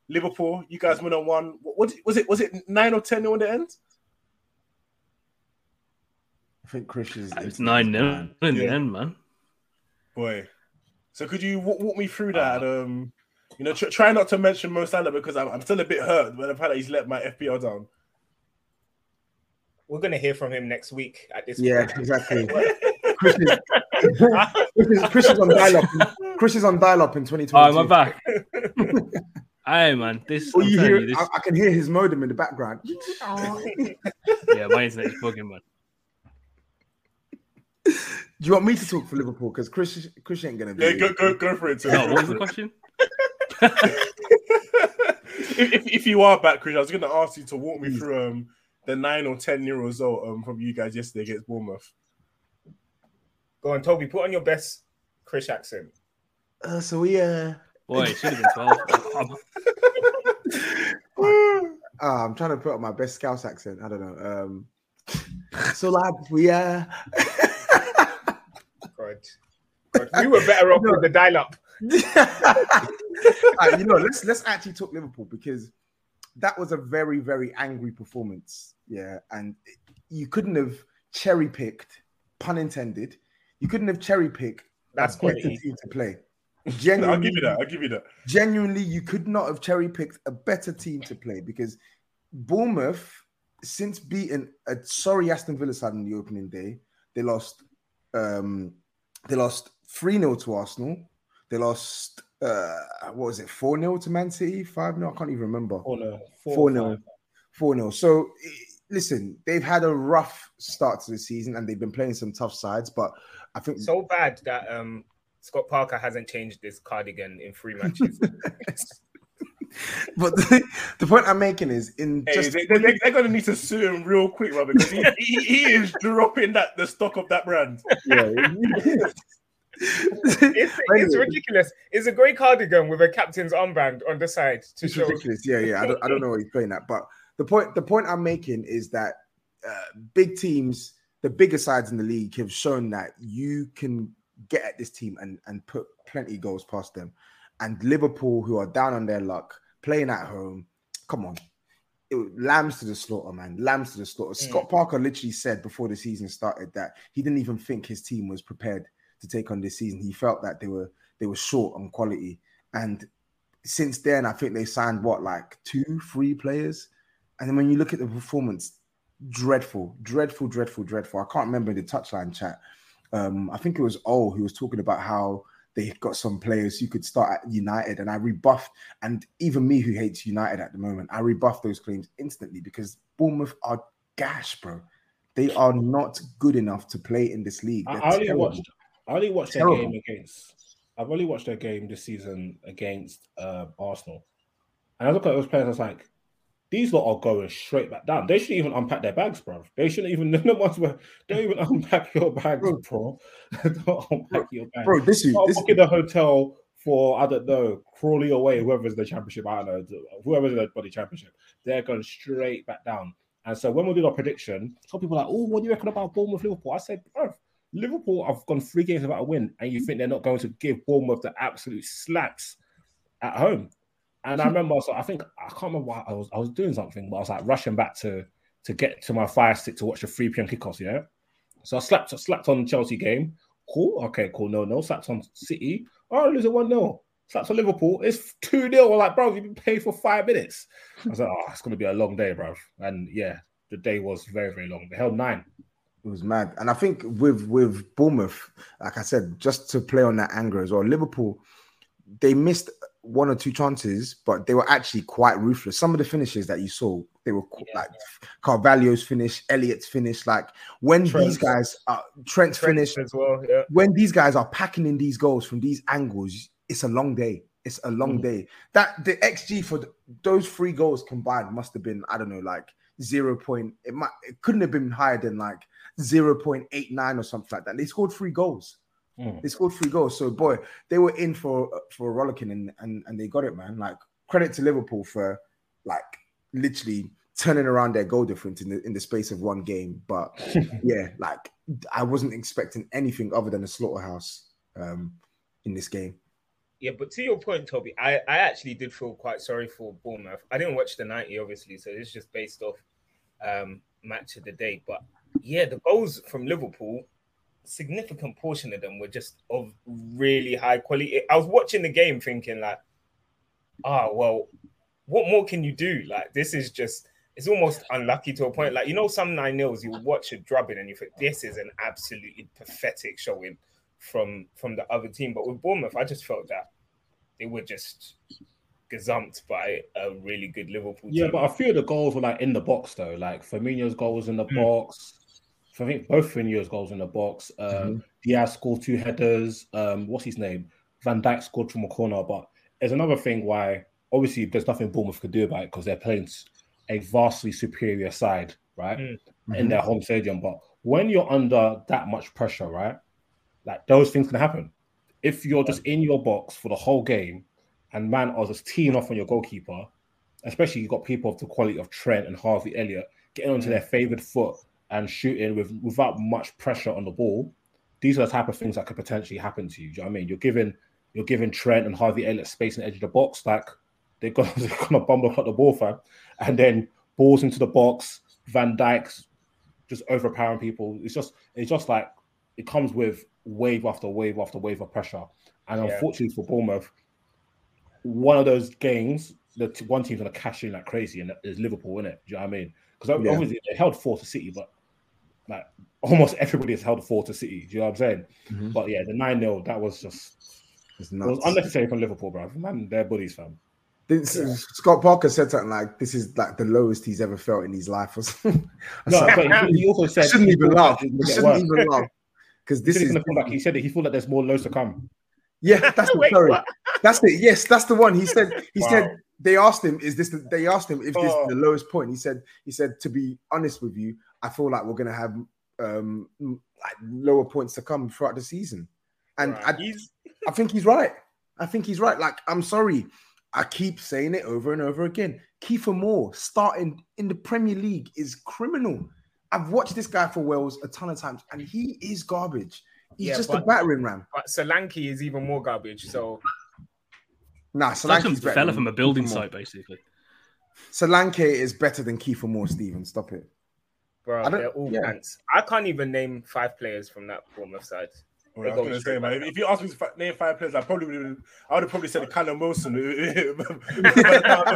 Liverpool, you guys went on one. What, what was it? Was it nine or ten nil in the end? I think Chris is. it's nine nil in the end, man. Boy, so could you walk, walk me through that? um, you know, tr- try not to mention Mo Salah because I'm, I'm still a bit hurt by the fact that he's let my FPL down. We're gonna hear from him next week at this point. Yeah, point. exactly. Chris is, Chris is, Chris is on dial up. Chris is on dial up in 2022. Oh, my back. Hey man, this. Oh, I'm you hear? you, this I, I can hear his modem in the background. yeah, my internet is bugging, man. Do you want me to talk for Liverpool? Because Chris, Chris ain't gonna be. Yeah, go go go for it. Tim. No, what was the question? if, if, if you are back, Chris, I was going to ask you to walk me through um the nine or ten year result um from you guys yesterday against Bournemouth. Go on, Toby, put on your best Chris accent. Uh, so we uh, Boy, it should have been twelve. I'm- uh, I'm trying to put on my best Scouse accent. I don't know. Um, so lad, we uh, God. God, we were better off with the dial up. Uh, you know, let's let's actually talk Liverpool because that was a very very angry performance. Yeah, and you couldn't have cherry picked, pun intended. You couldn't have cherry picked That's a better team to play. I'll give you that. I'll give you that. genuinely, you could not have cherry picked a better team to play because Bournemouth, since beating a sorry Aston Villa side on the opening day, they lost. Um, they lost three 0 to Arsenal. They lost. Uh, what was it? Four 0 to Man City. Five 0 I can't even remember. Four nil. Four 0 Four 0 So listen, they've had a rough start to the season and they've been playing some tough sides, but I think So bad that um Scott Parker hasn't changed this cardigan in three matches. but the, the point I'm making is in Hey, just they, they, they're going to need to sue him real quick, bro, because he, he, he is dropping that the stock of that brand. yeah, it's, it's ridiculous. It's a grey cardigan with a captain's armband on the side to it's show. ridiculous. Yeah, yeah. I don't, I don't know what he's playing at, but the point the point I'm making is that uh, big teams, the bigger sides in the league, have shown that you can get at this team and and put plenty goals past them. And Liverpool, who are down on their luck, playing at home, come on. It, lambs to the slaughter, man. Lambs to the slaughter. Scott Parker literally said before the season started that he didn't even think his team was prepared to take on this season. He felt that they were they were short on quality. And since then, I think they signed what like two, three players. And then when you look at the performance, dreadful, dreadful, dreadful, dreadful. I can't remember the touchline chat. Um, I think it was O who was talking about how they got some players who could start at United, and I rebuffed. And even me, who hates United at the moment, I rebuffed those claims instantly because Bournemouth are gash, bro. They are not good enough to play in this league. I, They're I only terrible. watched. I only watched their game against. I've only watched their game this season against uh, Arsenal, and I look at those players. I was like, these lot are going straight back down. They shouldn't even unpack their bags, bro. They shouldn't even. The ones where don't even unpack your bags, bro. don't unpack your bags. bro. This is this, booking a hotel for I don't know Crawley away, whoever's the championship. I don't know whoever's in the body championship. They're going straight back down. And so when we did our prediction, some people are like, "Oh, what do you reckon about Bournemouth Liverpool?" I said, "Bro, Liverpool have gone three games without a win, and you think they're not going to give Bournemouth the absolute slaps at home?" And I remember, so I think I can't remember what I was. I was doing something, but I was like rushing back to to get to my fire stick to watch the 3 p.m. kickoffs. Yeah, so I slapped slapped on Chelsea game. Cool, okay, cool. No, no, slapped on City. Oh, lose it one 0 Slapped on Liverpool. It's two 0 Like, bro, you've been paid for five minutes. I was like, oh, it's gonna be a long day, bro. And yeah, the day was very very long. They held nine. It was mad. And I think with with Bournemouth, like I said, just to play on that anger as well, Liverpool, they missed one or two chances, but they were actually quite ruthless. Some of the finishes that you saw, they were yeah, like yeah. Carvalho's finish, Elliott's finish. Like when Trent. these guys are Trent's Trent finish as well. Yeah. When these guys are packing in these goals from these angles, it's a long day. It's a long mm-hmm. day. That the XG for the, those three goals combined must have been, I don't know, like zero point. It might it couldn't have been higher than like 0.89 or something like that. They scored three goals. Mm. They scored three goals. So boy, they were in for for a rollicking and, and and they got it, man. Like credit to Liverpool for like literally turning around their goal difference in the in the space of one game. But yeah, like I wasn't expecting anything other than a slaughterhouse um, in this game. Yeah, but to your point, Toby, I, I actually did feel quite sorry for Bournemouth. I didn't watch the 90, obviously, so it's just based off um, match of the day. But yeah, the goals from Liverpool, significant portion of them were just of really high quality. I was watching the game thinking like, ah, oh, well, what more can you do? Like this is just it's almost unlucky to a point. Like you know, some nine nils you watch a drubbing and you think this is an absolutely pathetic showing from from the other team. But with Bournemouth, I just felt that they were just gazumped by a really good Liverpool. Yeah, but a few of the goals were like in the box though. Like Firmino's goal was in the mm. box. I think both Firmino's goals in the box. Um, mm-hmm. Diaz scored two headers. Um, what's his name? Van Dijk scored from a corner. But there's another thing why obviously there's nothing Bournemouth could do about it because they're playing a vastly superior side, right, mm-hmm. in their home stadium. But when you're under that much pressure, right, like those things can happen. If you're just in your box for the whole game and man are just teeing off on your goalkeeper, especially you've got people of the quality of Trent and Harvey Elliott getting onto mm-hmm. their favored foot and shooting with without much pressure on the ball, these are the type of things that could potentially happen to you. Do you know what I mean? You're giving you're giving Trent and Harvey Elliott space in the edge of the box, like they're gonna they're gonna bumble cut the ball fam. And then balls into the box, Van Dijk's just overpowering people. It's just it's just like it comes with wave after wave after wave of pressure. And yeah. unfortunately for Bournemouth, one of those games, the one team's gonna cash in like crazy, and it's Liverpool, in it. Do you know what I mean? Because yeah. obviously they held four to City, but like almost everybody has held four to City. Do you know what I'm saying? Mm-hmm. But yeah, the 9 0, that was just it was unnecessary from Liverpool, bro. Man, they're buddies, fam. This, yeah. Scott Parker said something like, "This is like the lowest he's ever felt in his life." Or something. no, but he, also said, "Shouldn't even laugh. Shouldn't even laugh." Because this is come back. He said that he thought that there's more lows to come. Yeah, that's the story. That's it. Yes, that's the one. He said. He wow. said they asked him, "Is this?" The, they asked him if oh. this is the lowest point. He said. He said to be honest with you, I feel like we're gonna have um, like lower points to come throughout the season. And right. I, I think he's right. I think he's right. Like, I'm sorry. I keep saying it over and over again. Kiefer Moore starting in the Premier League is criminal. I've watched this guy for Wales a ton of times, and he is garbage. He's yeah, just but, a battering ram. But Solanke is even more garbage. So, nah, Solanke's better. Fell from a building site, basically. Solanke is better than Kiefer Moore. Steven, stop it bro. They're all yeah. pants. I can't even name five players from that Bournemouth side. Well, I was gonna say, man, if you ask me to name five players, I probably would have, I would have probably said Callum Wilson. and that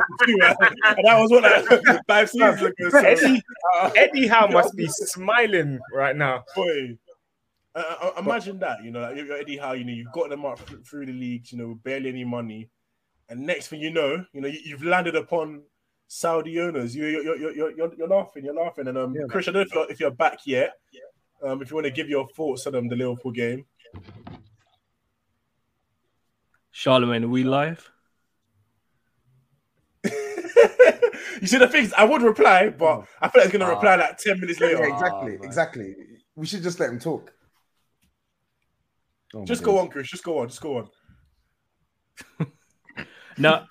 was what like five seasons ago. So, Eddie, uh, Eddie Howe must be smiling right now. Boy, uh, uh imagine that, you know, like you're Eddie Howe, you know, you've got them up through the leagues, you know, barely any money, and next thing you know, you know, you, have landed upon Saudi owners. You, you're, you're, you're, you're, you're laughing, you're laughing. And um, yeah, Chris, I don't know if you're, if you're back yet. Um, if you want to give your thoughts on um, the Liverpool game. Charlemagne, are we live? you see the things I would reply, but I feel like he's gonna reply like 10 minutes later. Yeah, exactly, oh, exactly. We should just let him talk. Oh just go on, Chris. Just go on. Just go on. no,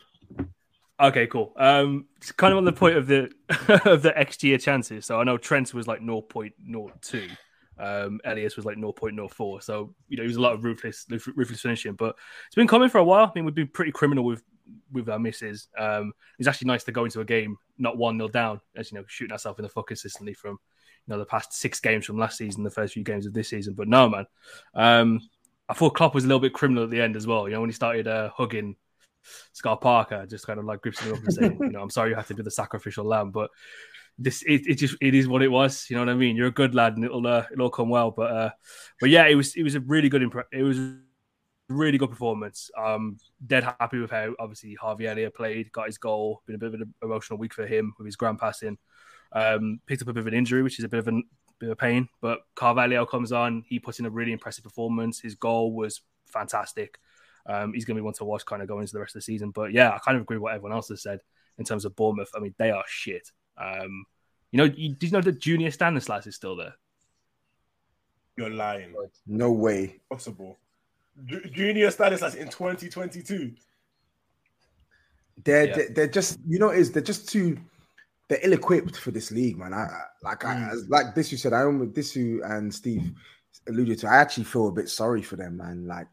Okay, cool. Um, it's kind of on the point of the of the XG chances. So I know Trent was like 0.02. Um, Elias was like 0.04. So you know, he was a lot of ruthless, ruthless finishing. But it's been coming for a while. I mean, we've been pretty criminal with with our misses. Um, it's actually nice to go into a game not one nil down, as you know, shooting ourselves in the foot consistently from you know the past six games from last season, the first few games of this season. But no, man, um, I thought Klopp was a little bit criminal at the end as well. You know, when he started uh, hugging Scott Parker, just kind of like grips him up and saying, you know, I'm sorry you have to be the sacrificial lamb, but this it, it just it is what it was. You know what I mean? You're a good lad, and it'll uh, it'll all come well. But uh, but yeah, it was it was a really good It was really good performance. Um, dead happy with how obviously Harvey Elliott played, got his goal. Been a bit of an emotional week for him with his grand passing. Um, picked up a bit of an injury, which is a bit of a bit of pain. But Carvalho comes on. He puts in a really impressive performance. His goal was fantastic. Um, he's going to be one to watch kind of going into the rest of the season. But yeah, I kind of agree with what everyone else has said in terms of Bournemouth. I mean, they are shit. Um, you know, you, did you know that Junior Stanislas is still there? You're lying. No way. Possible. Ju- Junior Stanislas in 2022. They're, Yeah. they're they're just you know is they're just too they're ill equipped for this league, man. I, I like I like this you said. I remember this you and Steve alluded to. I actually feel a bit sorry for them, man. Like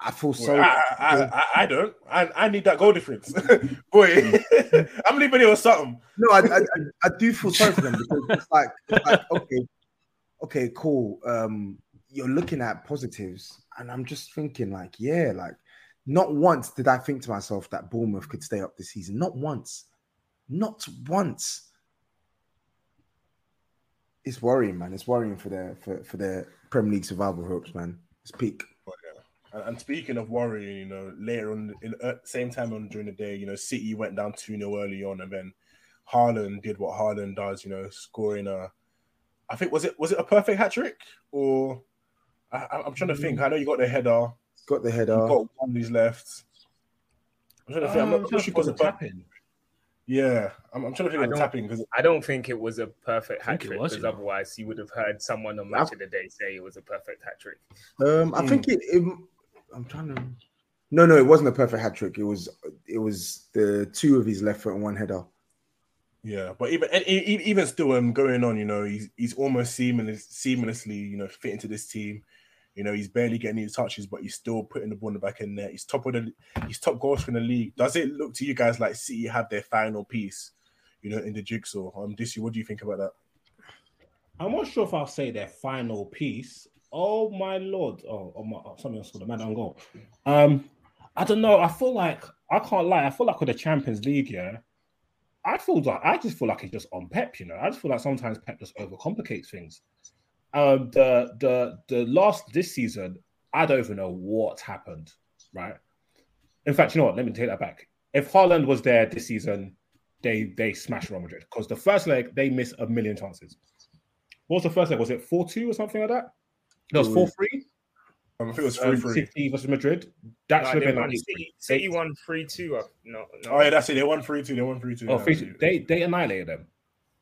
I, feel so. I, I, I, don't. I, I need that goal difference. Boy, I'm leaving it or something. No, I, I, I- I do feel sorry for them because it's like, it's like okay, okay, cool. Um, you're looking at positives, and I'm just thinking, like, yeah, like, not once did I think to myself that Bournemouth could stay up this season. Not once, not once. It's worrying, man. It's worrying for their for, for their Premier League survival hopes, man. It's peak. And, and speaking of worrying, you know, later on, in uh, same time on during the day, you know, City went down 2 0 early on, and then Haaland did what Haaland does, you know, scoring a. I think was it was it a perfect hat trick or I, I- I'm trying to think. I know you got the header, Got the you header. got one on his left. I'm trying to think. I'm Um, not, sure if it was a tapping. Yeah, I'm, I'm trying to think I of the tapping because I don't think it was a perfect hat trick because you know. otherwise you would have heard someone on Match of the Day say it was a perfect hat trick. Um, I Hmm. think it, it. I'm trying to. No, no, it wasn't a perfect hat trick. It was. It was the two of his left foot and one header. Yeah, but even and even still, um, going on, you know, he's he's almost seamless, seamlessly, you know, fit into this team. You know, he's barely getting any touches, but he's still putting the ball in the back in there. He's top of the, he's top goals in the league. Does it look to you guys like City have their final piece, you know, in the jigsaw? Um, this what do you think about that? I'm not sure if I'll say their final piece. Oh my lord! Oh, oh my, oh, something else for the man on goal. Um, I don't know. I feel like I can't lie. I feel like with the Champions League, yeah, I feel like I just feel like it's just on Pep. You know, I just feel like sometimes Pep just overcomplicates things. Um, the the the last this season, I don't even know what happened. Right. In fact, you know what? Let me take that back. If Haaland was there this season, they they smashed Real Madrid because the first leg they missed a million chances. What was the first leg? Was it 4 2 or something like that? No, it was 4 3. Um, I think it was three Um, three. City versus Madrid. That Nah, should they have been won, like. City, City won three two. No, no. Oh yeah, that's it. They won three two. They won three two. Oh, yeah, three, that's it. they, they annihilated them.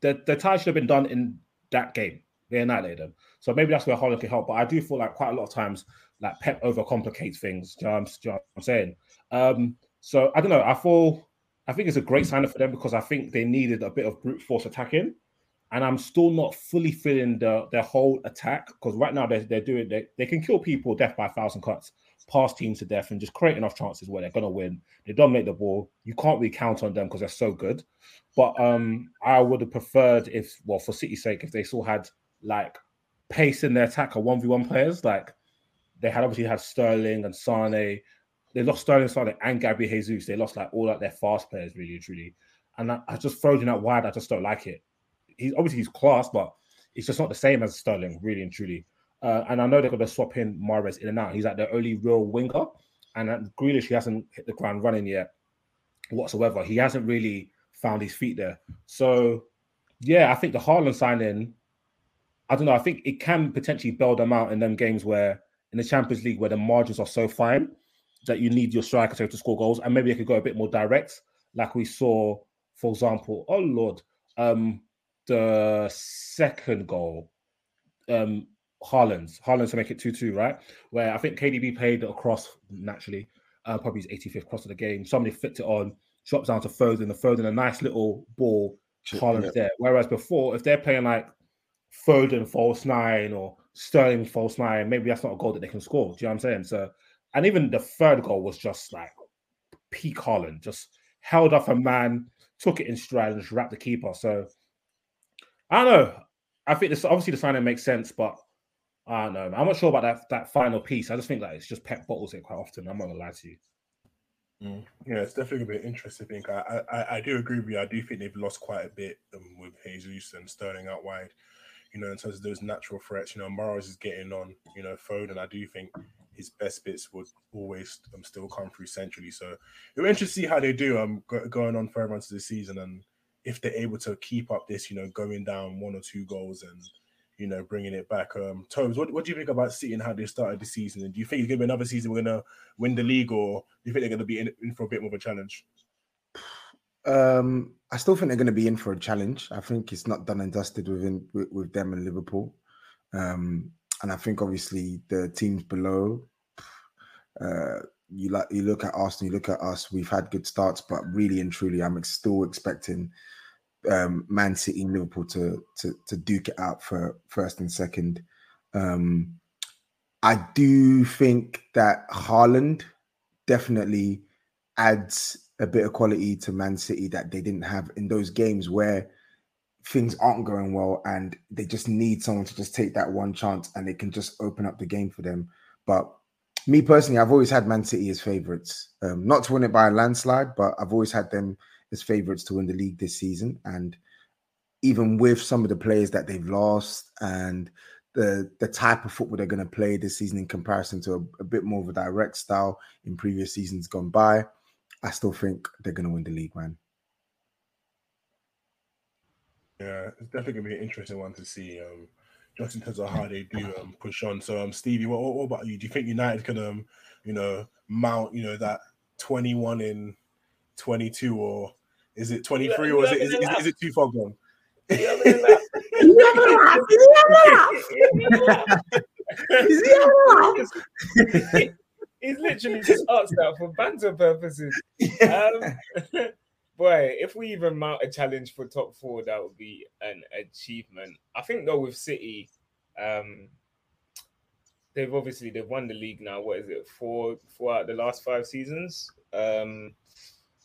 The, the tie should have been done in that game. They annihilated them. So maybe that's where Haaland can help. But I do feel like quite a lot of times, like Pep overcomplicates things. Do you know what I'm, do you know what I'm saying? Um, so I don't know. I feel I think it's a great sign for them because I think they needed a bit of brute force attacking. And I'm still not fully feeling the their whole attack because right now they're, they're doing they, they can kill people death by a thousand cuts, pass teams to death, and just create enough chances where they're gonna win. They dominate the ball. You can't really count on them because they're so good. But um, I would have preferred if, well, for City's sake, if they still had like pace in their attack or one v one players. Like they had obviously had Sterling and Sane. They lost Sterling, Sane, and Gabby Jesus. They lost like all like their fast players, really truly. And I, I just throwing out wide. I just don't like it. He's obviously he's class, but it's just not the same as Sterling, really and truly. Uh, and I know they're going to swap in Mahrez in and out. He's like the only real winger. And uh, Grealish, he hasn't hit the ground running yet whatsoever. He hasn't really found his feet there. So, yeah, I think the Haaland signing, I don't know. I think it can potentially bail them out in them games where in the Champions League where the margins are so fine that you need your striker to, to score goals, and maybe they could go a bit more direct, like we saw, for example. Oh Lord, um, the second goal, um, Haaland's Haaland to make it two-two, right? Where I think KDB played across naturally, uh, probably his 85th cross of the game. Somebody flicked it on, drops down to Foden, the Foden, a nice little ball. Haaland's there. Whereas before, if they're playing like Foden false nine or Sterling false nine, maybe that's not a goal that they can score. Do you know what I'm saying? So, and even the third goal was just like peak Haaland, just held off a man, took it in stride, and just wrapped the keeper. So I don't know. I think this obviously the signing makes sense, but I don't know. I'm not sure about that that final piece. I just think that it's just Pep bottles it quite often. I'm not gonna lie to you. Mm. Yeah, it's definitely gonna be interesting thing. I, I I do agree with you. I do think they've lost quite a bit um, with Jesus and Sterling out wide. You know, in terms of those natural threats. You know, Mahrez is getting on. You know, Foden. I do think his best bits would always um, still come through centrally. So it'll interesting to see how they do um go, going on further into the season and if they're able to keep up this, you know, going down one or two goals and you know bringing it back. Um, Tobes, what, what do you think about City and how they started the season? And do you think it's gonna be another season we're gonna win the league, or do you think they're gonna be in, in for a bit more of a challenge? Um, I still think they're going to be in for a challenge. I think it's not done and dusted within with, with them and Liverpool. Um, and I think obviously the teams below, uh, you like you look at Arsenal, you look at us. We've had good starts, but really and truly, I'm still expecting um, Man City and Liverpool to, to to duke it out for first and second. Um, I do think that Haaland definitely adds a bit of quality to Man City that they didn't have in those games where things aren't going well and they just need someone to just take that one chance and it can just open up the game for them. But me personally, I've always had Man City as favourites, um, not to win it by a landslide, but I've always had them as favourites to win the league this season. And even with some of the players that they've lost and the the type of football they're going to play this season in comparison to a, a, bit more of a direct style in previous seasons gone by, I still think they're going to win the league, man. Yeah, it's definitely gonna be an interesting one to see. Um, just in terms of how they do um, push on. So, um, Stevie, what, what, about you? Do you think United can, um, you know, mount, you know, that twenty-one in twenty-two, or is it twenty-three, or is it is, is, is it too far gone? He's literally just asked that for banter purposes. Um, boy, if we even mount a challenge for top four, that would be an achievement. I think though with City, um, they've obviously they've won the league now. What is it? Four four out the last five seasons. Um,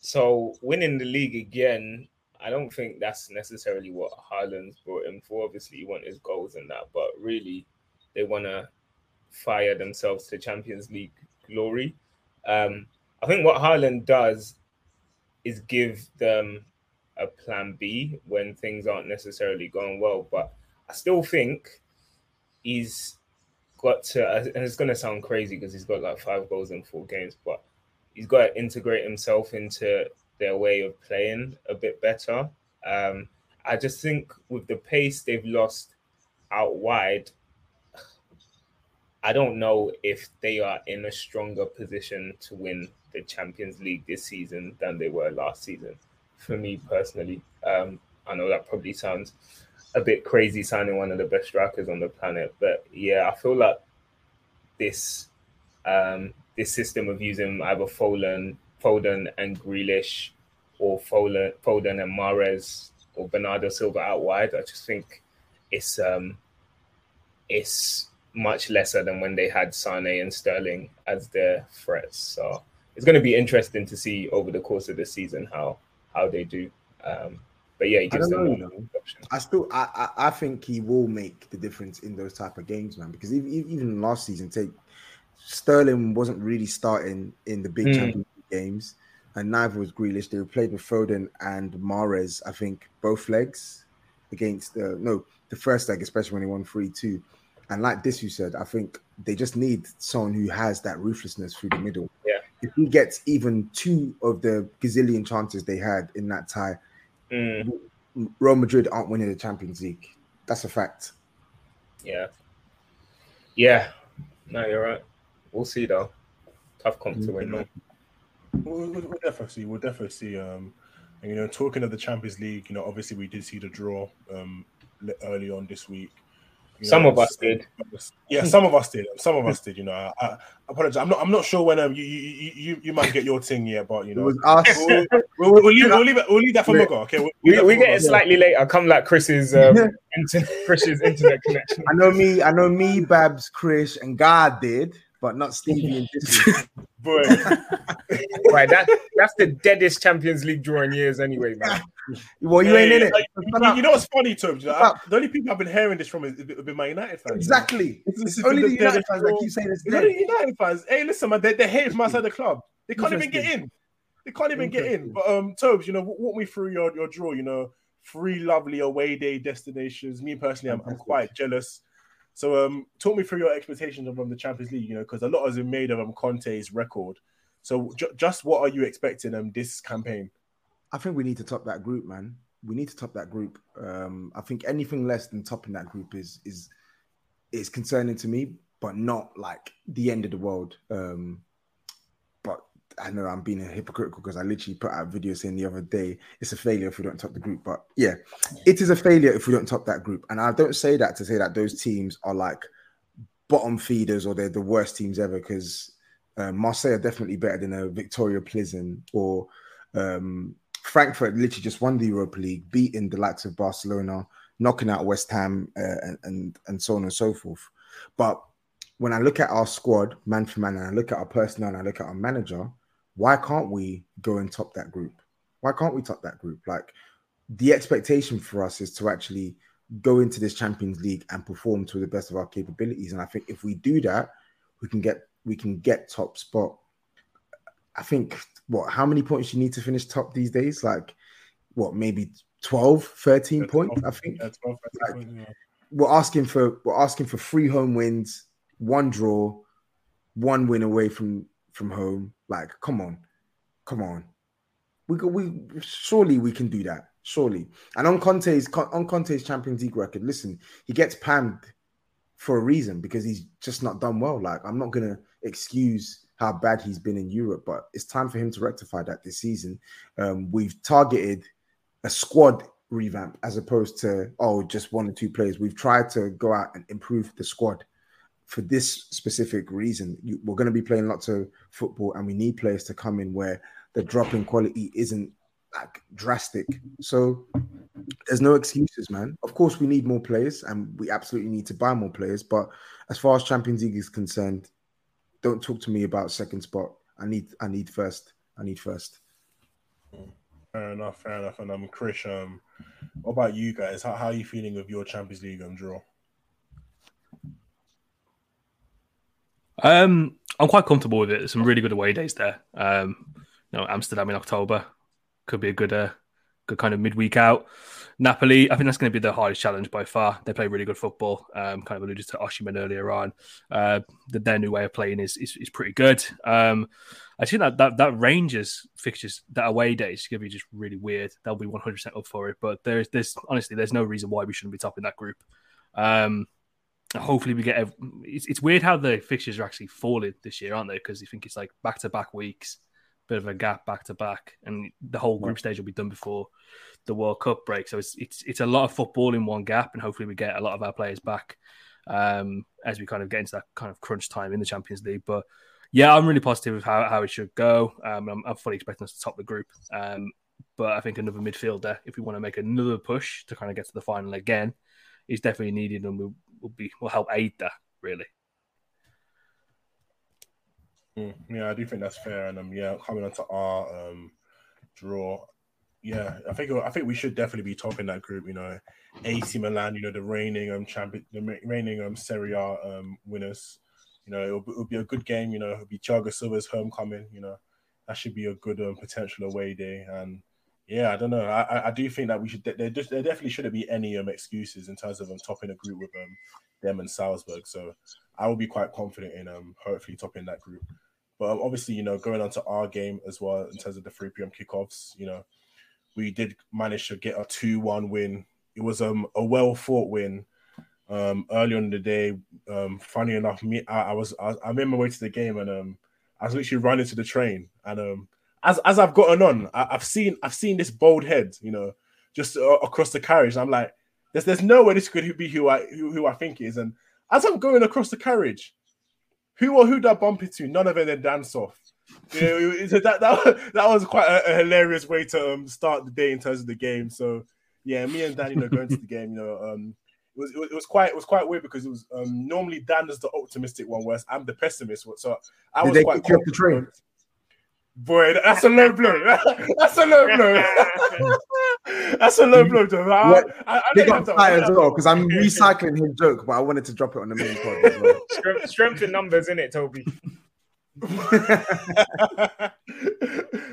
so winning the league again, I don't think that's necessarily what Haaland's brought him for. Obviously, you want his goals and that, but really, they want to fire themselves to Champions League glory. Um, I think what Haaland does is give them a plan B when things aren't necessarily going well. But I still think he's got to, and it's going to sound crazy because he's got like five goals in four games, but he's got to integrate himself into their way of playing a bit better. Um, I just think with the pace they've lost out wide, I don't know if they are in a stronger position to win the Champions League this season than they were last season. For me personally, um, I know that probably sounds a bit crazy signing one of the best strikers on the planet, but yeah, I feel like this um, this system of using either Foden, Foden and Grealish, or Foden, Foden and Mahrez, or Bernardo Silva out wide, I just think it's um, it's much lesser than when they had Sane and Sterling as their threats. So it's going to be interesting to see over the course of the season how how they do. Um, but yeah, he gives them know, I still, I, I, I, think he will make the difference in those type of games, man. Because even, even last season, take Sterling wasn't really starting in the big mm. Champions games, and neither was Grealish. They were played with Foden and Mahrez, I think both legs against the no the first leg, especially when he won three two. And like this, you said, I think they just need someone who has that ruthlessness through the middle. Yeah. If he gets even two of the gazillion chances they had in that tie, mm. Real Madrid aren't winning the Champions League. That's a fact. Yeah. Yeah. No, you're right. We'll see though. Tough comp to win, man. We'll, we'll, definitely see. We'll definitely see. Um, and, you know, talking of the Champions League, you know, obviously we did see the draw um early on this week. Some know, of us did. Yeah, some of us did. Some of us did. You know, I, I apologize. I'm not. I'm not sure when um, you, you you you might get your thing yet, but you know, we'll, we'll, we'll, we'll, leave, we'll leave it. We'll leave that for Mugo. Okay, we'll, we we get it slightly later. Come like Chris's um, internet, Chris's internet connection. I know me. I know me. Babs, Chris, and God did. But not Stevie and Disney. Boy, right, that that's the deadest Champions League draw in years, anyway, man. well, you ain't in it. Like, you, you know what's funny, Tom? You know, I- the only people I've been hearing this from is have been my United fans. Exactly. This It's is only the the United deadest fans that draw. keep saying it's You know dead. the United fans. Hey, listen, man, they, they hate from outside the club. They can't even get in. They can't even get in. But um, Tobes, you know, walk me through your, your draw. You know, three lovely away day destinations. Me personally, I'm, I'm quite jealous. So um, talk me through your expectations of um, the Champions League. You know, because a lot has been made of um, Conte's record. So ju- just what are you expecting um this campaign? I think we need to top that group, man. We need to top that group. Um, I think anything less than topping that group is is is concerning to me, but not like the end of the world. Um, I know I'm being hypocritical because I literally put out a video saying the other day it's a failure if we don't top the group. But yeah, it is a failure if we don't top that group. And I don't say that to say that those teams are like bottom feeders or they're the worst teams ever because uh, Marseille are definitely better than a Viktoria Plzeň or um, Frankfurt literally just won the Europa League, beating the likes of Barcelona, knocking out West Ham, uh, and, and and so on and so forth. But when I look at our squad, man for man, and I look at our personnel, and I look at our manager, why can't we go and top that group? Why can't we top that group? Like the expectation for us is to actually go into this Champions League and perform to the best of our capabilities. And I think if we do that, we can get we can get top spot. I think what how many points you need to finish top these days? Like what maybe 12, 13 points, I think. Yeah, 12, Like- points, yeah. We're asking for we're asking for three home wins, one draw, one win away from from home. Like, come on, come on. We go, we surely we can do that. Surely. And on Conte's on Conte's Champions League record, listen, he gets panned for a reason because he's just not done well. Like, I'm not gonna excuse how bad he's been in Europe, but it's time for him to rectify that this season. Um, we've targeted a squad revamp as opposed to oh just one or two players. We've tried to go out and improve the squad for this specific reason. You, we're going to be playing lots of football, and we need players to come in where the drop in quality isn't like drastic. So there's no excuses, man. Of course, we need more players, and we absolutely need to buy more players. But as far as Champions League is concerned, don't talk to me about second spot. I need, I need first. I need first. Fair enough, fair enough. And um, Chris, um, what about you guys? How, how are you feeling with your Champions League um, draw? Um, I'm quite comfortable with it. There's some really good away days there. Um, you know, Amsterdam in October could be a good, uh, good kind of midweek out. Napoli, I think that's going to be the hardest challenge by far. They play really good football. Um, kind of alluded to Osimhen earlier on. Uh, the, their new way of playing is is, is pretty good. Um, I think that that that Rangers fixtures, that away days, is going to be just really weird. They'll be 100 percent up for it. But there's there's honestly there's no reason why we shouldn't be topping that group. Um, hopefully we get. ev- It's, it's weird how the fixtures are actually falling this year, aren't they? Because you think it's like back to back weeks, bit of a gap back to back, and the whole group stage will be done before the World Cup break. So it's it's it's a lot of football in one gap, and hopefully we get a lot of our players back um, as we kind of get into that kind of crunch time in the Champions League. But yeah, I'm really positive of how, how it should go. Um, I'm, I'm fully expecting us to top the group. Um, but I think another midfielder, if we want to make another push to kind of get to the final again, is definitely needed and will, will be will help aid that really. Mm, yeah, I do think that's fair. And um, yeah, coming on to our um draw, yeah, I think I think we should definitely be topping that group. You know, AC Milan, you know, the reigning um champion, the reigning um Serie A um winners. You know, it'll, it'll be a good game. You know, it'll be Thiago Silva's homecoming. You know, that should be a good um, potential away day. And yeah, I don't know. I I, do think that we should. There, just, there definitely shouldn't be any um excuses in terms of um topping a group with um them and Salzburg. So I will be quite confident in um hopefully topping that group. But um, obviously, you know, going on to our game as well in terms of the 3 p.m. kickoffs, you know, we did manage to get a 2-1 win. It was um, a well fought win um, earlier in the day. Um, funny enough, me I, I was I, I made my way to the game and um, I was literally running to the train. And um, as as I've gotten on, I, I've seen I've seen this bold head, you know, just uh, across the carriage. I'm like, there's there's no way this could be who I who, who I think is. And as I'm going across the carriage, who or who did I bump into? None of it then dance off. You know, that, that, that was quite a, a hilarious way to um, start the day in terms of the game. So yeah, me and Dan, you know, going to the game, you know, um, was, it was it was quite it was quite weird because it was um, normally Dan is the optimistic one, whereas I'm the pessimist. one. So I Did was they quite off the train? Confident. Boy, that's a low blow. that's a low blow. that's a low blow, Joe. I, What? I, I Big up Ty as well because I'm recycling his joke, but I wanted to drop it on the main pod as well. Strength, strength in numbers, in it, Toby.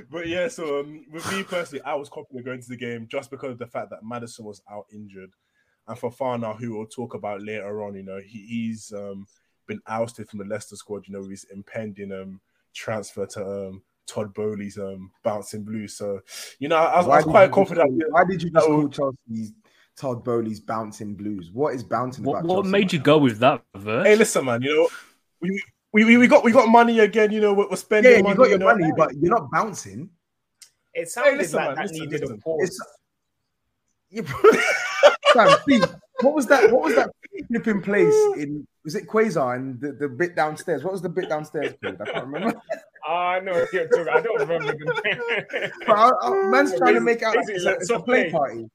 but yeah, so um, with me personally, I was confident going to the game just because of the fact that Madison was out injured, and Fofana, who we'll talk about later on, you know, he, he's um, been ousted from the Leicester squad. You know, with his impending um, transfer to um, Todd Boehly's um, bouncing blues. So, you know, I was, I was did quite confident. call- Why did you just call would- Chelsea Todd Boehly's bouncing blues? What is bouncing What, about what Chelsea, made you man? go with that verse? Hey, listen, man. You know, we. We, we, we got we got money again, you know. We're, we're spending Yeah, you got your know. money, but you're not bouncing. It sounded listen, like man, that listen, needed listen. a pause. It's you Sam, please. What was that? What was that flipping place in? Was it Quasar and the, the bit downstairs? What was the bit downstairs called? I can't remember. Ah, no, what you're talking- I don't remember the But I, I, man's trying to make out like it's a, like it's a play play. party.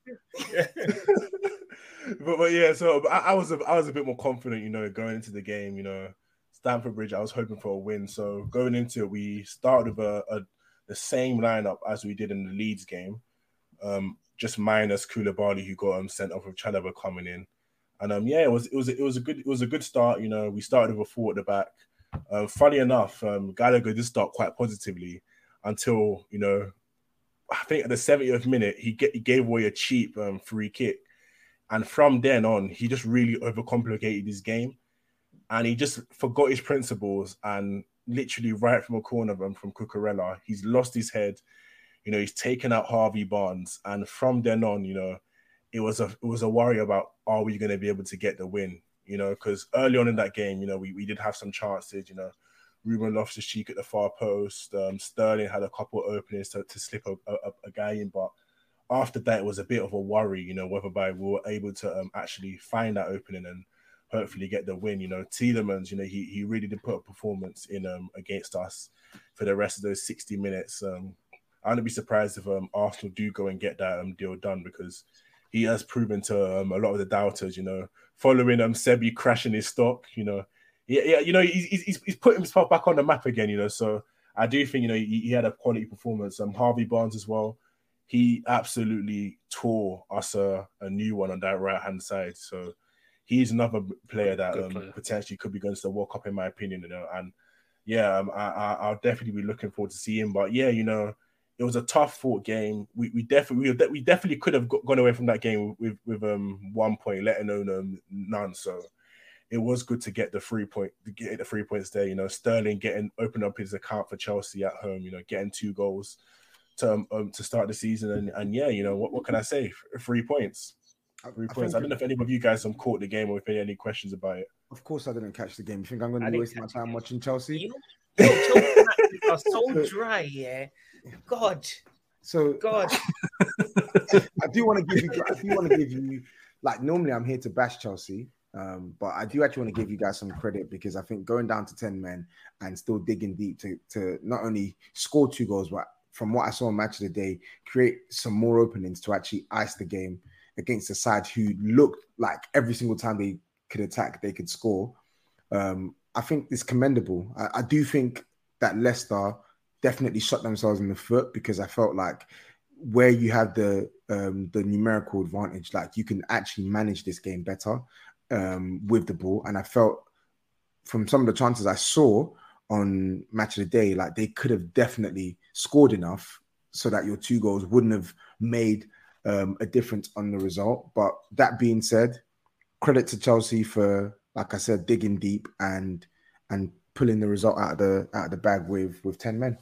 but, but yeah, so I, I was a, I was a bit more confident, you know, going into the game. You know, Stamford Bridge, I was hoping for a win. So going into it, we started with a, a the same lineup as we did in the Leeds game, um, just minus Koulibaly, who got um, sent off with Chalobah coming in. And um, yeah, it was it was it was a good it was a good start. You know, we started with a four at the back. Um, funny enough, um, Gallagher did start quite positively until you know, I think at the 70th minute he get he gave away a cheap um, free kick, and from then on he just really overcomplicated his game, and he just forgot his principles and literally right from a corner um, from Cucurella, he's lost his head. You know, he's taken out Harvey Barnes, and from then on, you know, it was a it was a worry about are we going to be able to get the win? You know, because early on in that game, you know, we, we did have some chances. You know, Ruben Loftus Cheek at the far post, um, Sterling had a couple openings to, to slip a, a, a guy in, but after that, it was a bit of a worry. You know, whether by we were able to um, actually find that opening and hopefully get the win. You know, Tielemans, you know, he he really did put a performance in um against us for the rest of those sixty minutes. Um, I wouldn't be surprised if um, Arsenal do go and get that um, deal done because he has proven to um, a lot of the doubters, you know, following um Sebi crashing his stock, you know, yeah, yeah, you know, he's, he's he's put himself back on the map again, you know. So I do think you know he, he had a quality performance. Um, Harvey Barnes as well, he absolutely tore us a, a new one on that right hand side. So he's another player that um, player. potentially could be going to the World Cup, in my opinion, you know. And yeah, um, I, I I'll definitely be looking forward to seeing. him. But yeah, you know, it was a tough fought game. We we definitely we, we definitely could have got, gone away from that game with with um one point, let alone um, none. So it was good to get the three point to get the three points there. You know, Sterling getting open up his account for Chelsea at home. You know, getting two goals to um, um, to start the season, and and yeah, you know what what can I say? Three points. Three I points. think- I don't know if any of you guys um, caught the game or if any any questions about it. Of course, I didn't catch the game. You think I'm going to waste my time watching Chelsea? You know, yo, Chelsea matches are so dry, yeah. God, So God. I do want to give you. I do want to give you. Like normally, I'm here to bash Chelsea, um, but I do actually want to give you guys some credit because I think going down to ten men and still digging deep to to not only score two goals, but from what I saw on match of the day, create some more openings to actually ice the game against a side who looked like every single time they could attack, they could score. Um, I think it's commendable. I, I do think that Leicester definitely shot themselves in the foot because I felt like where you have the um, the numerical advantage, like you can actually manage this game better um, with the ball. And I felt from some of the chances I saw on match of the day, like they could have definitely scored enough so that your two goals wouldn't have made um, a difference on the result. But that being said, credit to Chelsea for, like I said, digging deep and and pulling the result out of the out of the bag with with ten men.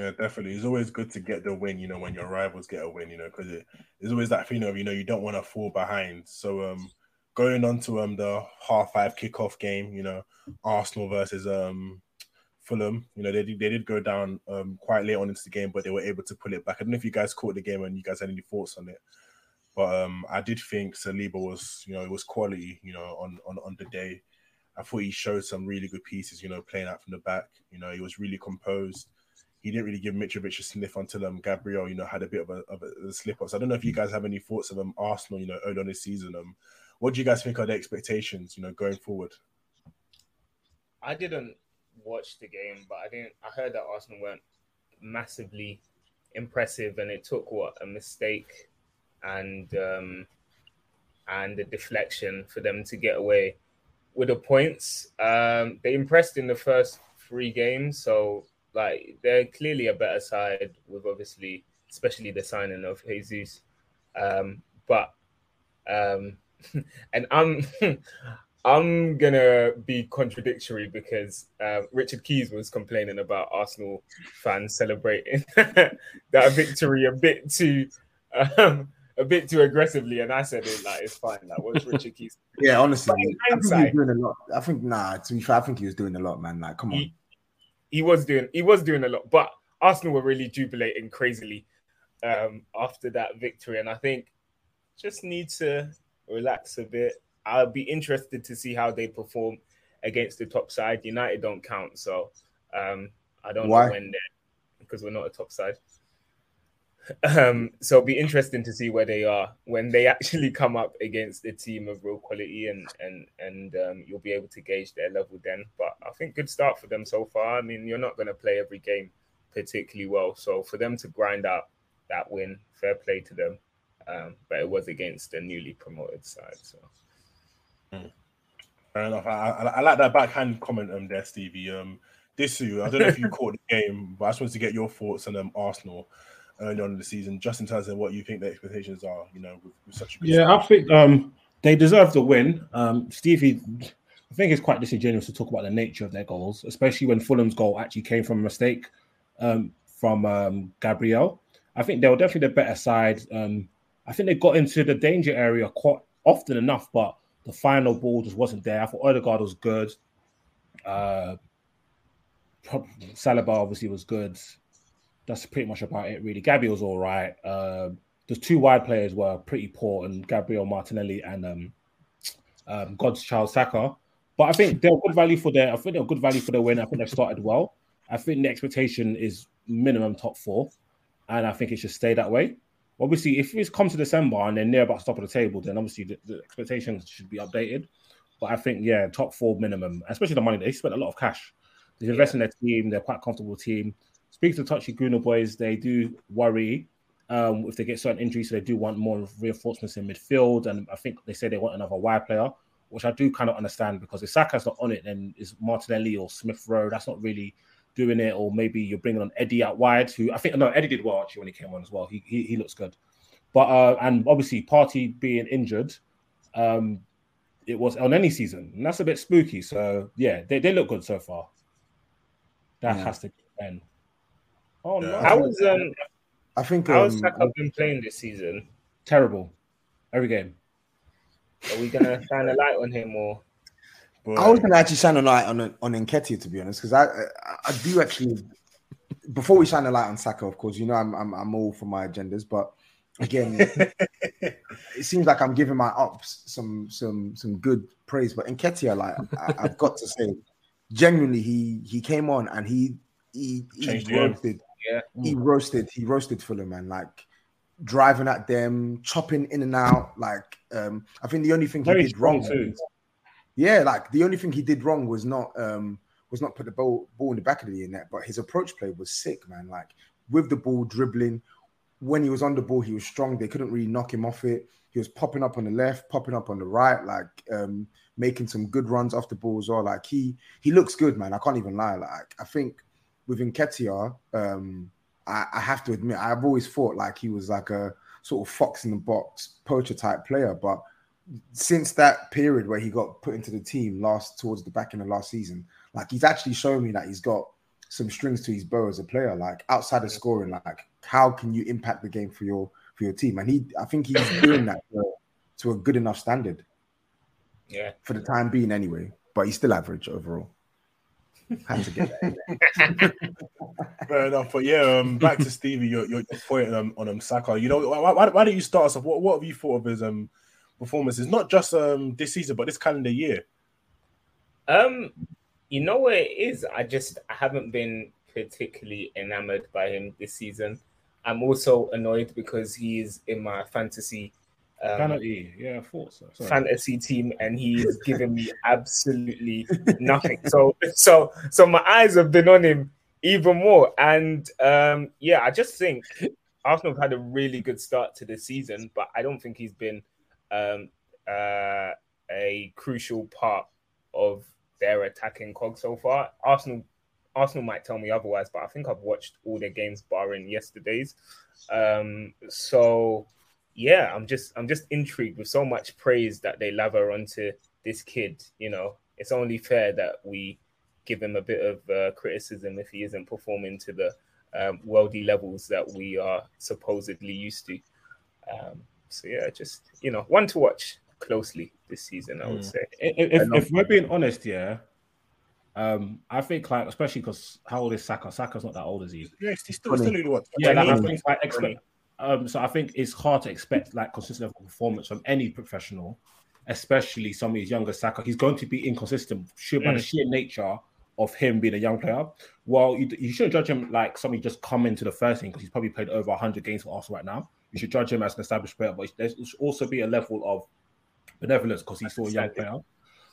Yeah, definitely. It's always good to get the win, you know, when your rivals get a win, you know, because it, always that feeling of, you know, you don't want to fall behind. So, um, going on to um the half five kickoff game, you know, Arsenal versus um Fulham, you know, they did, they did go down um quite late on into the game, but they were able to pull it back. I don't know if you guys caught the game and you guys had any thoughts on it, but um, I did think Saliba was, you know, it was quality, you know, on on on the day. I thought he showed some really good pieces, you know, playing out from the back. You know, he was really composed. He didn't really give Mitrovic a sniff until um, Gabriel, you know, had a bit of a, of a, slip up. So I don't know if you guys have any thoughts of um, Arsenal, you know, early on this season. Um, what do you guys think are the expectations, you know, going forward? I didn't watch the game, but I didn't. I heard that Arsenal weren't massively impressive, and it took what a mistake and um, and a deflection for them to get away with the points. Um, they impressed in the first three games, so like they're clearly a better side with obviously, especially the signing of Jesus. Um, but um, and I'm I'm gonna be contradictory because uh, Richard Keys was complaining about Arsenal fans celebrating that victory a bit too um, a bit too aggressively, and I said it like it's fine. Like what's Richard Keys? yeah, honestly, I think he was doing a lot. I think nah. To be fair, I think he was doing a lot, man. Like, come on. He, he was doing he was doing a lot, but Arsenal were really jubilating crazily um, after that victory, and I think just need to relax a bit I'll be interested to see how they perform against the top side. United don't count, so um, I don't Why? know when they're because we're not a top side. Um, so it'll be interesting to see where they are when they actually come up against a team of real quality, and and and um, you'll be able to gauge their level then. But I think good start for them so far. I mean, you're not going to play every game particularly well, so for them to grind out that win, fair play to them. Um, but it was against a newly promoted side, so. Fair enough. I, I, I, like that backhand comment um there, Stevie. Um, Disu, I don't know if you caught the game, but I just wanted to get your thoughts on um Arsenal early on in the season, just in terms of what you think the expectations are. You know, with, with such a yeah, start. I think um they deserve the win. Um, Stevie, I think it's quite disingenuous to talk about the nature of their goals, especially when Fulham's goal actually came from a mistake um, from um, Gabriel. I think they were definitely the better side. Um, I think they got into the danger area quite often enough, but the final ball just wasn't there. I thought Odegaard was good. Uh, Saliba obviously was good. That's pretty much about it, really. Gabby was all right. Uh, the two wide players were pretty poor, and Gabriel Martinelli and um, um, God's Child Saka. But I think they're good value for their. I think they're good value for their win. I think they've started well. I think the expectation is minimum top four, and I think it should stay that way obviously, if it's come to December and they're near about top of the table, then obviously the, the, expectations should be updated. But I think, yeah, top four minimum, especially the money they spent a lot of cash. They invest yeah. in their team. They're quite comfortable team. Speaking to Touchy Gooner boys, they do worry um, if they get certain injuries. So they do want more reinforcements in midfield, and I think they say they want another wide player, which I do kind of understand because if Saka's not on it, then is Martinelli or Smith Rowe. That's not really doing it, or maybe you're bringing on Eddie out wide. Who I think no, Eddie did well actually when he came on as well. He he, he looks good, but uh, and obviously Partey being injured, um, it was on any season, and that's a bit spooky. So yeah, they, they look good so far. That yeah. has to end. Oh no! How was um? I think how um, Saka been playing this season? Terrible, every game. Are we gonna shine a light on him or? Boy. I was going to actually shine a light on on Nketiah to be honest, because I, I, I do actually. Before we shine a light on Saka, of course, you know I'm I'm, I'm all for my agendas, but again, it seems like I'm giving my ups some some some good praise. But Nketiah, like I, have got to say, genuinely, he he came on and he he, he roasted, yeah, he roasted, he roasted Fulham, man. Like driving at them, chopping in and out. Like um, I think the only thing Very he did wrong too yeah, like the only thing he did wrong was not um was not put the ball ball in the back of the net, but his approach play was sick, man. Like with the ball dribbling, when he was on the ball, he was strong. They couldn't really knock him off it. He was popping up on the left, popping up on the right, like um making some good runs off the ball as well. Like he he looks good, man. I can't even lie. Like I think with Nketiah, um, I, I have to admit, I've always thought like he was like a sort of fox in the box poacher type player, but since that period where he got put into the team last towards the back end of last season, like he's actually shown me that he's got some strings to his bow as a player. Like outside of scoring, like how can you impact the game for your for your team? And he, I think he's doing that to, to a good enough standard. Yeah, for the time being, anyway. But he's still average overall. Had to get that. Fair enough, but yeah, um, back to Stevie, your, your point um, on um, Saka. You know, why, why, why don't you start us off? What, what have you thought of his um performances, not just um this season, but this calendar year? Um, you know what it is? I just I haven't been particularly enamored by him this season. I'm also annoyed because he is in my fantasy um, Penalty. Yeah, I thought so. Sorry. fantasy team and he's given me absolutely nothing. So so so my eyes have been on him even more. And um yeah, I just think Arsenal have had a really good start to the season, but I don't think he's been um uh a crucial part of their attacking cog so far. Arsenal Arsenal might tell me otherwise, but I think I've watched all their games barring yesterday's. Um so yeah, I'm just I'm just intrigued with so much praise that they lather onto this kid. You know, it's only fair that we give him a bit of uh, criticism if he isn't performing to the um, worldy levels that we are supposedly used to. Um, so yeah, just you know, one to watch closely this season. I would Mm. say. If, if, know. if we're being honest, yeah, um, I think like especially because how old is Saka? Saka's not that old, is he? Yeah, he's still still only what? Yeah, like, I think, like, expect, um, so I think it's hard to expect like consistent level of performance from any professional, especially some of these younger Saka. He's going to be inconsistent sheer by the Mm. sheer nature of him being a young player. Well, you, you shouldn't judge him like somebody just come into the first team because he's probably played over 100 games for Arsenal right now. You should judge him as an established player, but there should also be a level of benevolence because he's still a young player.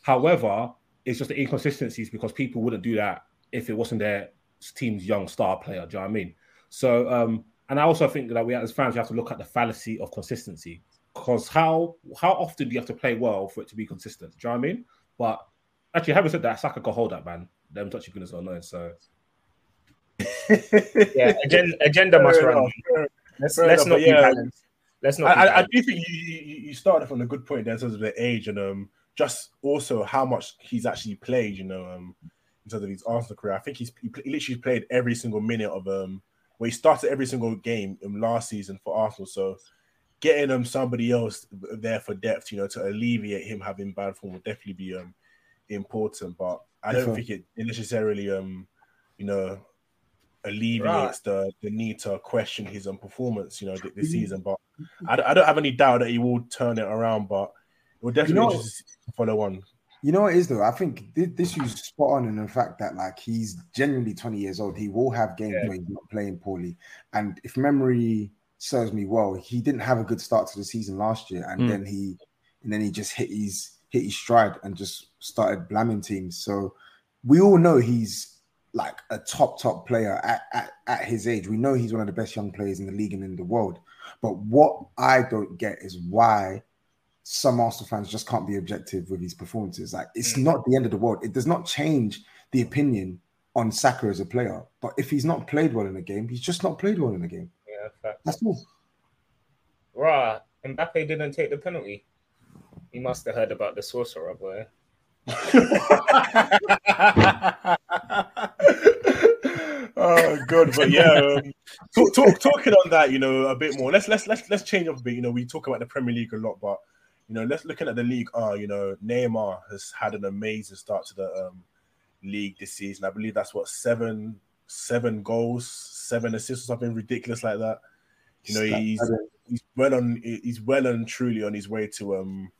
However, it's just the inconsistencies because people wouldn't do that if it wasn't their team's young star player. Do you know what I mean? So, um, and I also think that we as fans we have to look at the fallacy of consistency because how how often do you have to play well for it to be consistent? Do you know what I mean? But actually, having said that, Saka could hold that man. Them touchy goodness are annoying. So Yeah, agenda, agenda must run. enough, Let's let's enough, not but be yeah, balanced. Let's not. I, I, I do think you, you you started from a good point there in terms of the age and um just also how much he's actually played. You know, um in terms of his Arsenal career, I think he's he, he literally played every single minute of um where he started every single game in last season for Arsenal. So getting um somebody else there for depth, you know, to alleviate him having bad form would definitely be um important. But I don't think it necessarily um you know alleviates the the need to question his um, performance, you know, th- this season. But I, don't- I don't have any doubt that he will turn it around. But it will definitely know- be follow on. You know what it is though? I think thi- this is spot on in the fact that like he's genuinely 20 years old. He will have games Yeah. where he's not playing poorly. And if memory serves me well, he didn't have a good start to the season last year, and Mm. then he and then he just hit his hit his stride and just started blamming teams. So we all know he's like a top top player at, at, at his age. We know he's one of the best young players in the league and in the world. But what I don't get is why some Arsenal fans just can't be objective with his performances. Like it's Mm. not the end of the world. It does not change the opinion on Saka as a player. But if he's not played well in a game, he's just not played well in a game. Yeah, fact. That's all. Rah, Mbappe didn't take the penalty. He must have heard about the sorcerer boy. oh god, but yeah, um, talk, talk, talking on that, you know, a bit more. Let's let's let's let's change up a bit. You know, we talk about the Premier League a lot, but you know, let's looking at the league. Ah, you know, Neymar has had an amazing start to the um, league this season. I believe that's what seven seven goals, seven assists, or something ridiculous like that. You know, he's he's well on he's well and truly on his way to um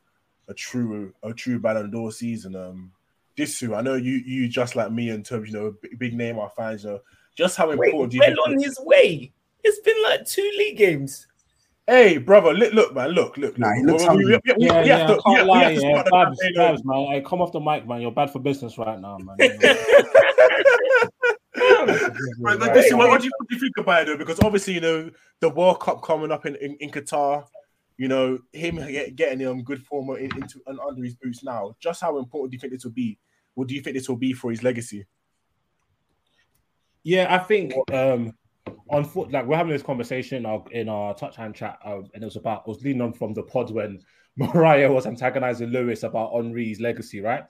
a true a true Ballon d'Or season. Um, Disu, I know you you just like me in terms, you know, big, Neymar fans, you know, just how important you well on his way. It's been like two league games. Hey, brother, look, look, man, look, look. Nah, look. he looks We- we- we- hungry. we- we yeah, have yeah, to- I can't lie, yeah, start the Babs, Babs, man. Hey, come off the mic, man. You're bad for business right now, man. You. Right, but Disu, what, what, do you, what do you think about it though? Because obviously, you know, the World Cup coming up in, in, in Qatar, you know, him get, getting um good form in, into and under his boots now. Just how important do you think this will be? What do you think this will be for his legacy? Yeah, I think um on foot like we're having this conversation in our, in our touch hand chat, um, and it was about I was leaning on from the pod when Mariah was antagonizing Lewis about Henri's legacy, right?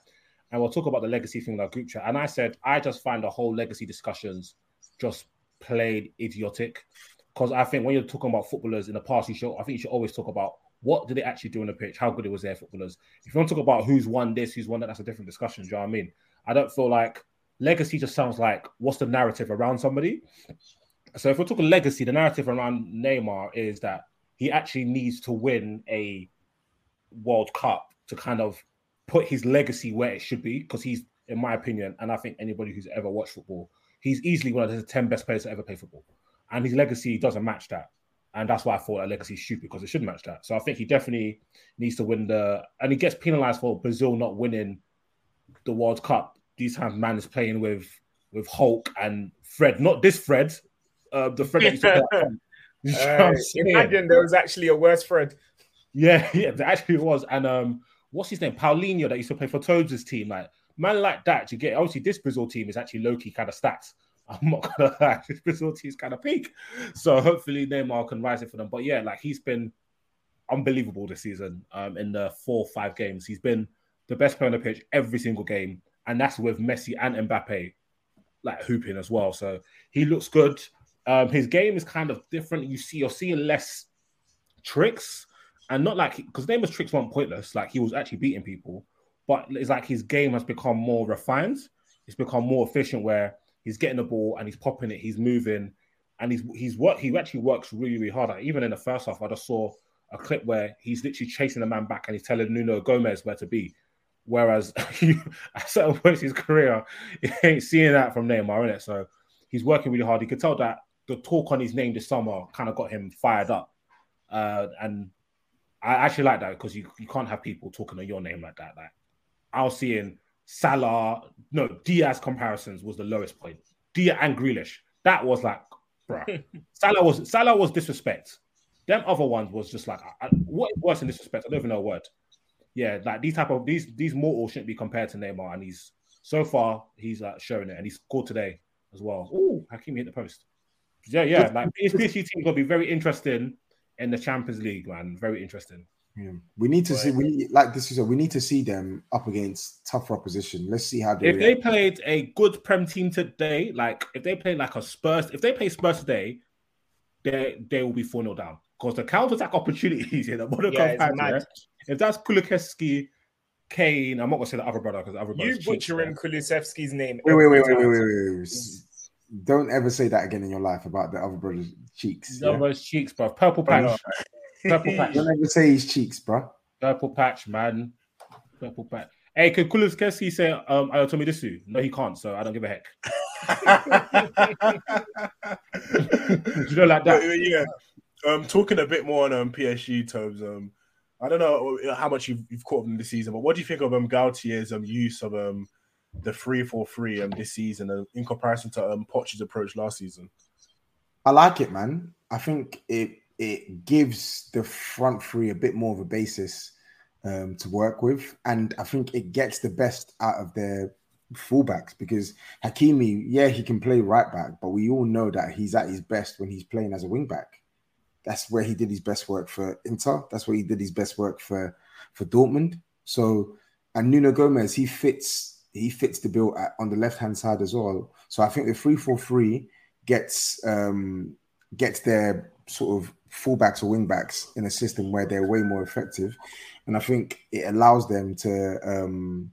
And we'll talk about the legacy thing in our group chat. And I said I just find the whole legacy discussions just plain idiotic. Because I think when you're talking about footballers in the past, you should I think you should always talk about what did they actually do on the pitch, how good it was their footballers. If you want to talk about who's won this, who's won that, that's a different discussion. Do you know what I mean? I don't feel like legacy just sounds like what's the narrative around somebody. So if we're talking legacy, the narrative around Neymar is that he actually needs to win a World Cup to kind of put his legacy where it should be. Because he's, in my opinion, and I think anybody who's ever watched football he's easily one of the 10 best players to ever play football. And his legacy doesn't match that. And that's why I thought that legacy stupid because it should match that. So I think he definitely needs to win the and he gets penalized for Brazil not winning the World Cup. These times man is playing with with Hulk and Fred, not this Fred, uh, the Fred that used to play. You know Uh, imagine there was actually a worse Fred. Yeah, yeah, there actually was. And um, what's his name? Paulinho that used to play for Toads' team. Like man like that, you get obviously this Brazil team is actually low key kind of stacked. I'm not gonna lie, this Brazil team is kind of peak. So hopefully Neymar can rise it for them. But yeah, like he's been unbelievable this season. Um, in the four or five games, he's been the best player on the pitch every single game, and that's with Messi and Mbappe like hooping as well. So he looks good. Um, his game is kind of different. You see, you're seeing less tricks, and not like because Neymar's tricks weren't pointless. Like he was actually beating people, but it's like his game has become more refined. It's become more efficient where he's getting the ball and he's popping it, he's moving, and he's he's what he actually works really really hard. Like, even in the first half, I just saw a clip where he's literally chasing the man back and he's telling Nuno Gomez where to be. Whereas at certain points in his career, you ain't seeing that from Neymar, in it. So he's working really hard. You could tell that the talk on his name this summer kind of got him fired up. Uh, and I actually like that because you, you can't have people talking on your name like that. Like I was seeing Salah, no, Diaz comparisons was the lowest point. Diaz and Grealish. That was like, bruh. Salah was Salah was disrespect. Them other ones was just like, I, I- what is worse than disrespect? I don't even know a word. Yeah, like these type of these these mortals shouldn't be compared to Neymar, and he's so far he's uh, showing it, and he's scored today as well. Oh, Hakim hit the post. Yeah, yeah, like his PSG team gonna be very interesting in the Champions League, man. Very interesting. Yeah. We need to see. We like this is. We need to see them up against tougher opposition. Let's see how they. If they played a good Prem team today, like if they play like a Spurs, if they play Spurs today, they they will be 4 0 down. Because the counter attack opportunities here that Monaco Yeah, it's had, if that's Kulicheski, Kane, I'm not gonna say the other brother because the other brother You butchering Kulusevski's name. Wait, wait, wait, wait, wait, wait, wait, wait. Don't ever say that again in your life about the other brother's cheeks. The yeah? other's cheeks, bro. Purple patch. Purple patch. Don't ever say his cheeks, bro. Purple patch, man. Purple patch. Hey, could Kulicheski say um Ayotomi Disu? No, he can't, so I don't give a heck. you know, like that. yeah. Um, talking a bit more on um, PSG terms, um, I don't know how much you've, you've caught up in this season, but what do you think of um, Galtier's um, use of um, the three four three um, this season uh, in comparison to um, Poch's approach last season? I like it, man. I think it it gives the front three a bit more of a basis um, to work with, and I think it gets the best out of their fullbacks because Hakimi, yeah, he can play right back, but we all know that he's at his best when he's playing as a wing back. That's where he did his best work for Inter. That's where he did his best work for for Dortmund. So, and Nuno Gomez, he fits he fits the bill at, on the left hand side as well. So I think the three four three gets um, gets their sort of fullbacks or wingbacks in a system where they're way more effective, and I think it allows them to um,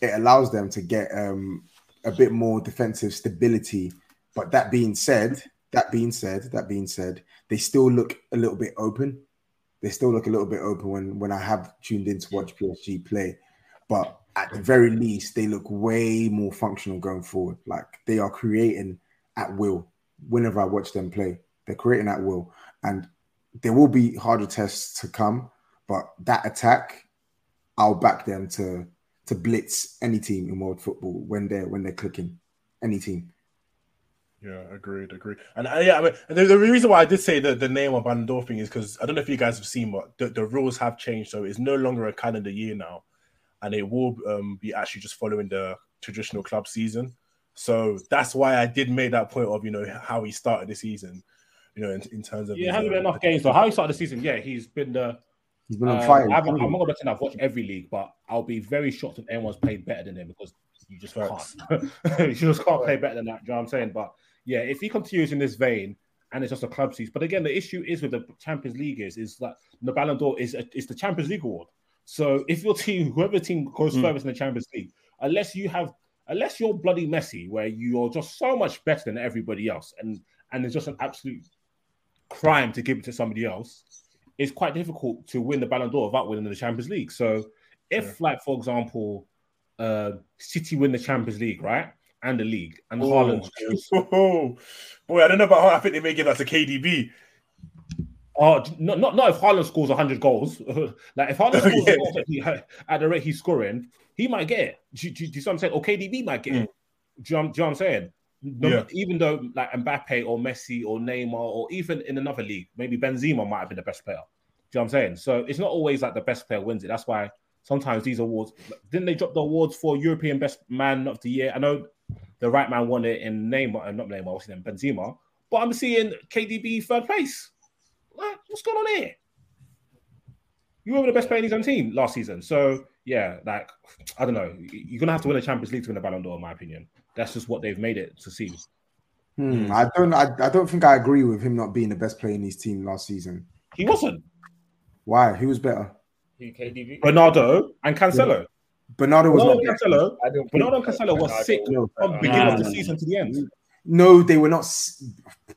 it allows them to get um, a bit more defensive stability. But that being said, that being said, that being said, they still look a little bit open. They still look a little bit open when when I have tuned in to watch PSG play. But at the very least, they look way more functional going forward. Like they are creating at will. Whenever I watch them play, they're creating at will, and there will be harder tests to come. But that attack, I'll back them to to blitz any team in world football when they're when they're clicking. Any team. Yeah, agreed, agreed. And uh, yeah, I mean, the, the reason why I did say the, the name of d'Or thing is because I don't know if you guys have seen, but the, the rules have changed. So it's no longer a calendar year now, and it will um, be actually just following the traditional club season. So that's why I did make that point of you know how he started the season, you know, in, in terms of Yeah, his, hasn't been uh, enough games. So how he started the season, yeah, he's been the. He's been on Uh, fire. I haven't- I'm not going to say I've watched every league, but I'll be very shocked if anyone's played better than him because you just Facts. can't. you just can't play better than that. You know what I'm saying? But yeah, if he continues in this vein and it's just a club season, but again, the issue is with the Champions League is is that the Ballon d'Or is a, is the Champions League award. So if your team, whoever team goes Mm. furthest in the Champions League, unless you have, unless you're bloody Messi, where you're just so much better than everybody else, and and it's just an absolute crime to give it to somebody else, it's quite difficult to win the Ballon d'Or without winning the Champions League. So if, like, for example, uh, City win the Champions League, right? and the league, and Oh, Haaland oh, boy, I don't know about how I think they may give that to KDB. Oh, not, not not if Haaland scores 100 goals. like if Haaland scores Yeah. at, the, at the rate he's scoring, he might get it. Do, you- do, do you see what I'm saying? Or KDB might get it. Do you, do you know what I'm saying? No, Mm. Yeah. Even though like Mbappe or Messi or Neymar or even in another league, maybe Benzema might have been the best player. Do you know what I'm saying? So it's not always like the best player wins it. That's why sometimes these awards didn't they drop the awards for European Best Man of the Year? I know the right man won it in Neymar, uh, not Neymar, what's his name, Benzema. But I'm seeing KDB third place. Like, what's going on here? You were the best player in his own team last season. So yeah, like I don't know. You're gonna have to win a Champions League to win a Ballon d'Or, in my opinion. That's just what they've made it to see. Hmm, I don't. I, I don't think I agree with him not being the best player in his team last season. He wasn't. Why? Who was better? Who KDB? Bernardo and Cancelo. Bernardo was Bernardo not. Cancelo. Bernardo and Cancelo was sick No, from Nah, beginning of the nah, season to the end. No, they were not. s-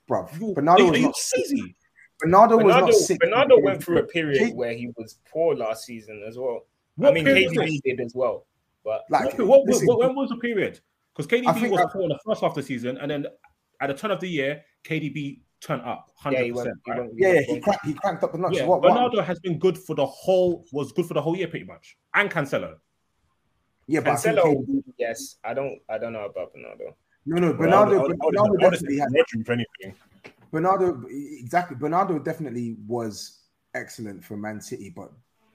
Bro, Bernardo Are was you not. sick. crazy? Bernardo was Bernardo, not sick. Bernardo went through a period K- where he was poor last season as well. What I mean, period KDB did as well. But Like, What, what, listen, what- when was the period? Because KDB was I- poor in the first half of the season, and then at the turn of the year, KDB turned up yeah, hundred he went. He went yeah, yeah, he wrong. cracked. He cranked up the notch. Yeah, what, what? Bernardo has been good for the whole was good for the whole year pretty much, and Cancelo. Yeah, but I Cancelo, KDB yes, I don't, I don't know about Bernardo. no, no, Well, I Bernardo. would- I would- I would- Bernardo definitely say had. Rodri, if anything. Bernardo, exactly. Bernardo definitely was excellent for Man City, but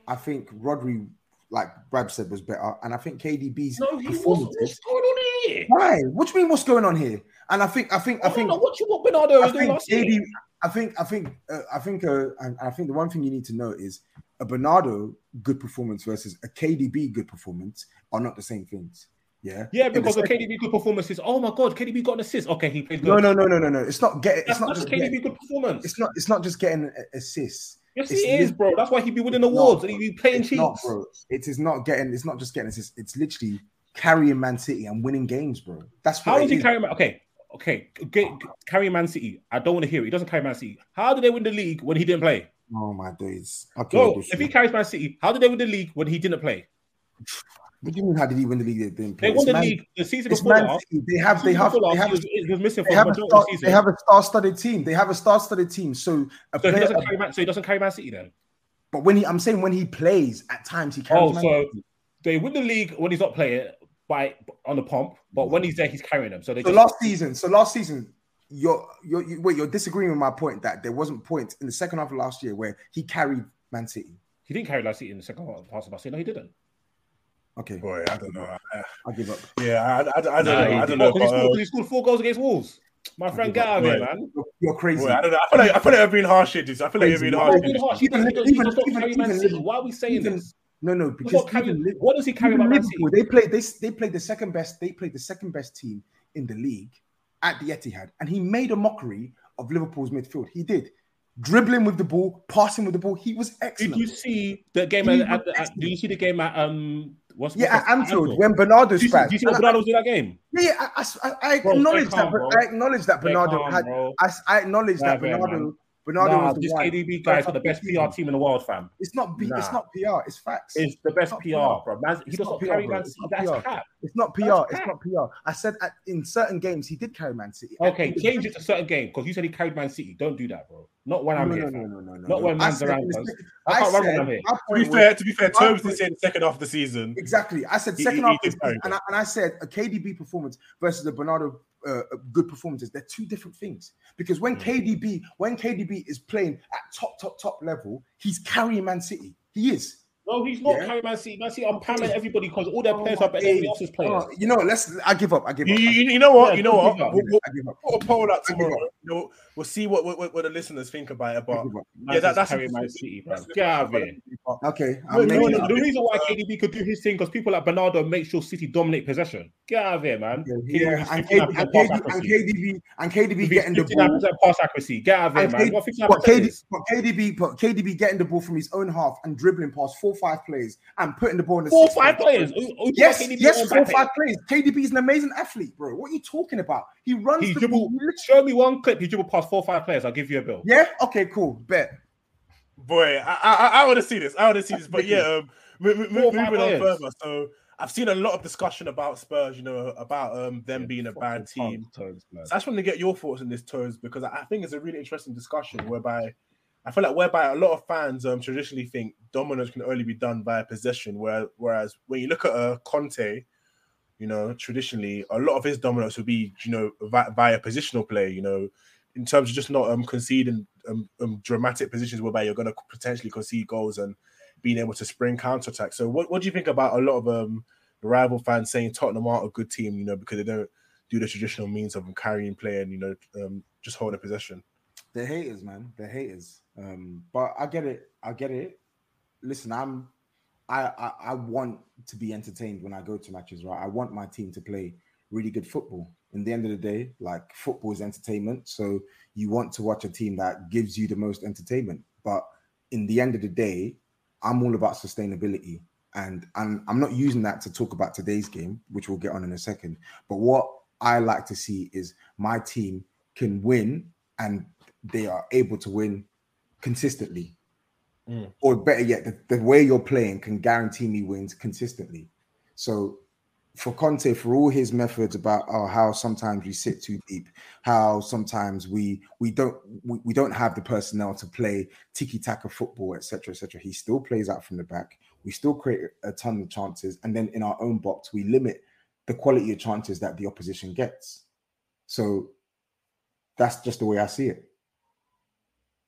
I think Rodri, like Brad said, was better. And I think KDB's No, he wasn't. What's going on here? Why? What do you mean? What's going on here? And I think, I think, I I think, what you what Bernardo I think last year. KD, I think, I think, uh, I think, uh, and I think the one thing you need to know is a Bernardo good performance versus a KDB good performance are not the same things. Yeah. Yeah, because of KDB good performances. Oh my god, KDB got an assist. Okay, he played good. No, no, no, no, no, no. It's not get. It's not just KDB getting, good performance. It's not. It's not just getting assists. yes, it's he is, bro. That's why he be winning awards and he be playing It's cheats. not, bro. It is not getting. It's not just getting assists. It's literally carrying Man City and winning games, bro. That's what How he is. carry? Man- Okay, okay, get, carry Man City. I don't want to hear it. He doesn't carry Man City. How did they win the league when he didn't play? Oh my days. Okay. No, if he carries Man City, how did they win the league when he didn't play? What do you mean? How did he win the league? They didn't play? They won the Man- league the season before Man They have. They have. They have. he was, missing for They the have, a star, the season. they have a star-studded team. They have a star-studded team. So a so he doesn't carry Man. So he doesn't carry Man City then. but when he, I'm saying when he plays, at times he carries. Oh, Man so City. they win the league when he's not playing by on the pump, but when he's there, he's carrying them. So they So just last season, so last season, you're, you're you, wait, you're disagreeing with my point that there wasn't points in the second half of last year where he carried Man City. he didn't carry Man City in the second half of last year. No, he didn't. Okay, Boy, I don't know. I, I give up. yeah, I, I, I don't Nah, know. I don't know. Because he, but, scored- uh, 'cause he scored four goals against Wolves. My friend, get out of here, man. You're, you're crazy. boy, I don't know. I feel like I feel like I've been harsh here. This. I feel like you're Crazy. being Why harsh. are been this. harsh. He Even- does, even- he does not even- even Why are we saying even- this? No, no, He's because not carrying- even what does he carry even about Man City? Liverpool, they played they, they played the second best. They played the second best team in the league at the Etihad, and he made a mockery of Liverpool's midfield. He did dribbling with the ball, passing with the ball. He was excellent. Did excellent. you see the game He at, at, at, Did you see the game at um? What's, yeah, what's at that- Anfield when Bernardo's Did you, see, did you see what Bernardo was in that game? Yeah, yeah, I, I, I Bro, acknowledge that. bro. I acknowledge that Bernardo calm, had. I, I acknowledge that Nah, Bernardo. Bernardo Nah, was the this one. KDB guy for the best PR team in the world, fam. It's not. B, It's not PR. It's facts. It's the best not PR, PR. bro. Man, he does not not carry. Man City. That's PR. cap. It's not PR. That's It's cap. not PR. I said at, in certain games he did carry Man City. Okay, change it to certain game because you said he carried Man City. Don't do that, bro. Not when I'm no, here. no, no, no, no, no, Not no. when I man's said around us. I I can't run when said- I'm here. To be fair, to be fair, my Terms point- did say the second half of the season. Exactly. I said second half, of the season, and I, and I said a KDB performance versus a Bernardo uh, good performances. They're two different things. Because when Mm. KDB, when KDB is playing at top, top, top level, he's carrying Man City. He is. No, he's not Yeah. carrying Man City. Man City are pamming everybody because all their Oh players are better than everybody days. else's players. Oh, you know, let's. I give up. I give up. you, I you know what? Yeah, you know don't what? give up. We'll, we'll I give up. put a poll out tomorrow. You know, we'll see what, what what the listeners think about it. But give up. Man yeah, that, that's carrying Man City, bro. that's- Get out of here. Okay. No, no, no, The reason why uh, KDB could do his thing because people like Bernardo make sure City dominate possession. Get out of here, man. Yeah, KDB and 59% KDB, and pass KDB, and. KDB, and KDB getting the ball. pass accuracy. Get out of here, man. What fifty-nine But percent KDB, is? but KDB, but KDB getting the ball from his own half and dribbling past four, five players and putting the ball in the Four, six- five players. Who- who Yes, yes, four, five players. KDB is an amazing athlete, bro. What are you talking about? He runs He the dribbled. ball. Show me one clip. He dribbled past four, five players. I'll give you a bill. Yeah. Okay. Cool. Bet. boy, I I, I want to see this. I want to see this. But yeah, um, mo- mo- Four moving on players. further. So I've seen a lot of discussion about Spurs, you know, about um them Yeah, being a bad team. tons, tons, man. So I just want to get your thoughts on this, Toes, because I I think it's a really interesting discussion whereby I feel like whereby a lot of fans um traditionally think dominance can only be done via possession, where whereas when you look at uh, Conte, you know, traditionally a lot of his dominance would be, you know, via, via positional play, you know, in terms of just not um conceding um, um dramatic positions whereby you're going to potentially concede goals and being able to spring counter attack. So what, what do you think about a lot of um rival fans saying Tottenham aren't a good team, you know, because they don't do the traditional means of carrying play and you know um, just holding a possession. They're haters, man. They're haters. Um, but I get it. I get it. Listen, I'm I, I I want to be entertained when I go to matches, right? I want my team to play really good football. In the end of the day, like football is entertainment. So you want to watch a team that gives you the most entertainment. But in the end of the day, I'm all about sustainability. And, and I'm not using that to talk about today's game, which we'll get on in a second. But what I like to see is my team can win and they are able to win consistently. Mm. Or better yet, the, the way you're playing can guarantee me wins consistently. So for Conte, for all his methods about oh, how sometimes we sit too deep, how sometimes we we don't we, we don't have the personnel to play tiki taka football, etc., etc. He still plays out from the back. We still create a ton of chances, and then in our own box, we limit the quality of chances that the opposition gets. So that's just the way I see it.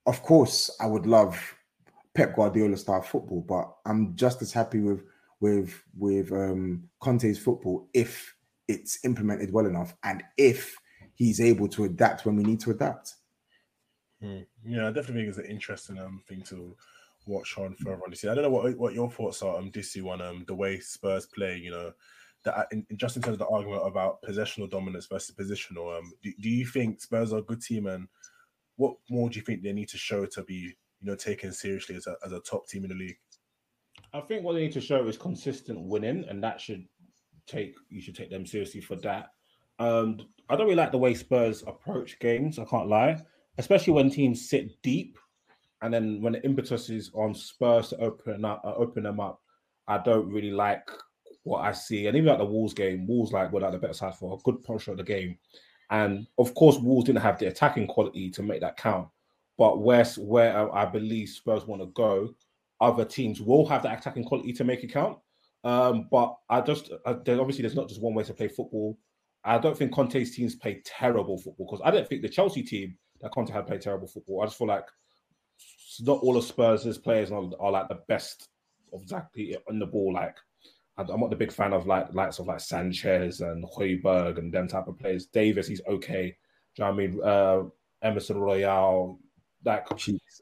Of course, I would love Pep Guardiola style football, but I'm just as happy with with with um, Conte's football if it's implemented well enough and if he's able to adapt when we need to adapt. Mm. Yeah, I definitely think it's an interesting um thing to watch on further on. I don't know what what your thoughts are on this one, um, the way Spurs play. You know, that in, in- just in terms of the argument about possessional dominance versus positional. Um, do, do you think Spurs are a good team, and what more do you think they need to show to be you know taken seriously as a as a top team in the league? I think what they need to show is consistent winning, and that should take you should take them seriously for that. Um, I don't really like the way Spurs approach games. I can't lie, especially when teams sit deep, and then when the impetus is on Spurs to open up, uh, open them up. I don't really like what I see, and even like the Wolves game, Wolves like were like the better side for a good portion of the game, and of course Wolves didn't have the attacking quality to make that count. But where where uh, I believe Spurs want to go, other teams will have that attacking quality to make it count. Um, but I just uh, there, obviously there's not just one way to play football. I don't think Conte's teams play terrible football because I don't think the Chelsea team that Conte had played terrible football. I just feel like not all of Spurs' players are, are like the best exactly on the ball. Like I- I'm not the big fan of like likes of like Sanchez and Højbjerg and them type of players. Davies, he's okay. Do you know what I mean? Uh, Emerson Royal, like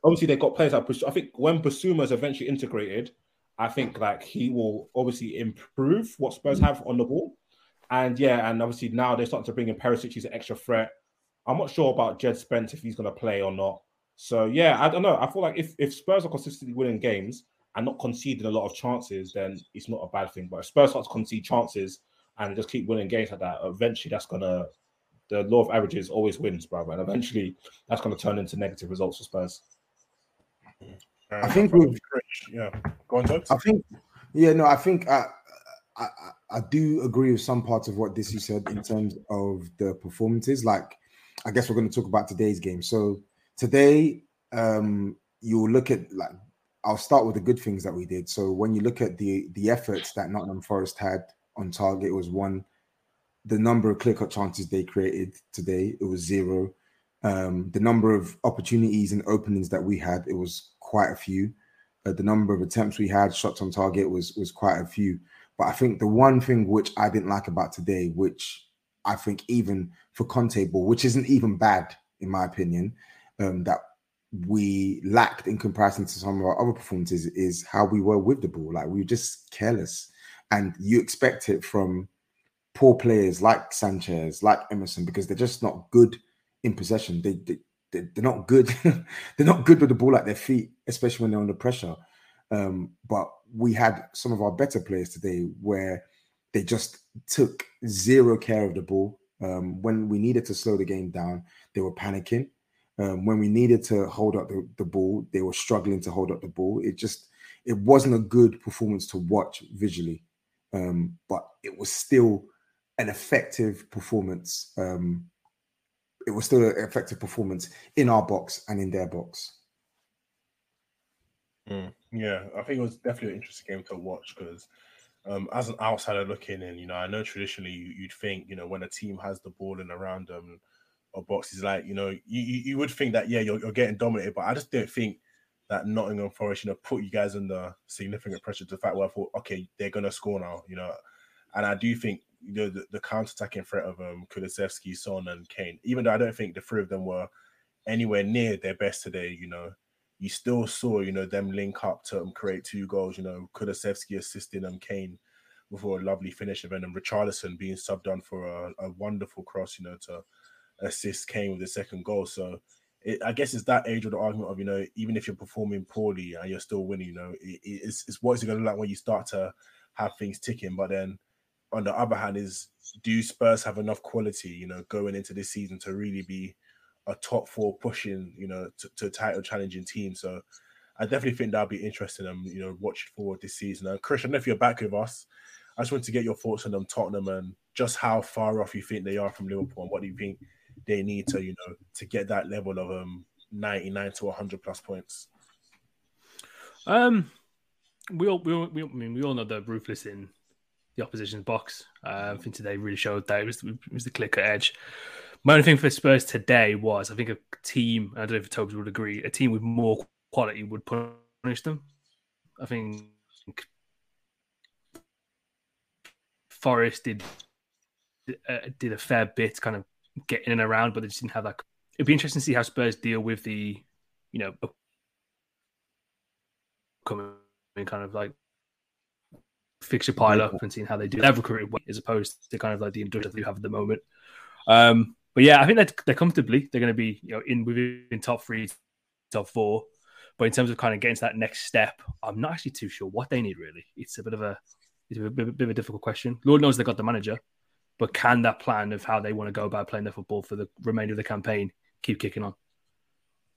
obviously they've got players I think when Bissouma is eventually integrated, I think like he will obviously improve what Spurs have on the ball. And yeah, and obviously now they're starting to bring in Perisic, he's an extra threat. I'm not sure about Jed Spence if he's going to play or not. So yeah, I don't know. I feel like if, if Spurs are consistently winning games and not conceding a lot of chances, then it's not a bad thing. But if Spurs start to concede chances and just keep winning games like that, eventually that's gonna the law of averages always wins, brother. And eventually that's gonna turn into negative results for Spurs. Uh, think from with- Rich, yeah, go on, Tubbs. I think, yeah, no, I think I, I, I- I do agree with some parts of what Disu said in terms of the performances. Like, I guess we're going to talk about today's game. So today, um, you'll look at like I'll start with the good things that we did. So when you look at the the efforts that Nottingham Forest had on target, it was one. The number of clear cut chances they created today, it was zero. Um, the number of opportunities and openings that we had, it was quite a few. Uh, the number of attempts we had, shots on target, was was quite a few. But I think the one thing which I didn't like about today, which I think even for Conte ball, which isn't even bad in my opinion, um, that we lacked in comparison to some of our other performances is how we were with the ball. Like we were just careless, and you expect it from poor players like Sanchez, like Emerson, because they're just not good in possession. They, they they- they're not good. they're not good with the ball at their feet, especially when they're under pressure. Um, but we had some of our better players today where they just took zero care of the ball. Um, when we needed to slow the game down, they were panicking. Um, when we needed to hold up the, the ball, they were struggling to hold up the ball. It just it wasn't a good performance to watch visually. um, but it was still an effective performance. Um, it was still an effective performance in our box and in their box. Mm, yeah, I think it was definitely an interesting game to watch because um, as an outsider looking in, you know, I know traditionally you'd think, you know, when a team has the ball in around them or boxes, like, you know, you, you would think that, yeah, you're, you're getting dominated, but I just don't think that Nottingham Forest, you know, put you guys under significant pressure to the fact where I thought, okay, they're to score now, you know, and I do think, you know, the, the counter-attacking threat of um, Kulusevski, Son, and Kane, even though I don't think the three of them were anywhere near their best today, you know, you still saw, you know, them link up to um, create two goals. You know, Kulusevski assisting them, Kane before a lovely finish event, and Richarlison being subbed on for a, a, wonderful cross, you know, to assist Kane with the second goal. So it, I guess it's that age of the argument of, you know, even if you're performing poorly and you're still winning, you know, it, it's, it's what is it going to look like when you start to have things ticking. But then on the other hand, is do Spurs have enough quality, you know, going into this season to really be a top four pushing, you know, to, to title challenging team. So I definitely think that'll be interesting. Um, you know, watch forward this season. And Chris, I don't know if you're back with us. I just want to get your thoughts on them Tottenham and just how far off you think they are from Liverpool and what do you think they need to, you know, to get that level of um 99 to 100 plus points. Um, we all, we all, we, I mean, we all know the ruthless in the opposition's box. Uh, I think today really showed that it was, it was the clicker edge. My only thing for Spurs today was I think a team, I don't know if Toby would agree, a team with more quality would punish them. I think Forest did uh, did a fair bit kind of getting in and around, but they just didn't have that. It'd be interesting to see how Spurs deal with the, you know, coming kind of like fix your pile up and seeing how they do. They've as opposed to kind of like the industrial that you have at the moment. Um, but yeah, I think they're, they're comfortably they're going to be you know in within top three, top four. But in terms of kind of getting to that next step, I'm not actually too sure what they need really. It's a bit of a it's a bit, bit of a difficult question. Lord knows they got the manager, but can that plan of how they want to go about playing their football for the remainder of the campaign keep kicking on?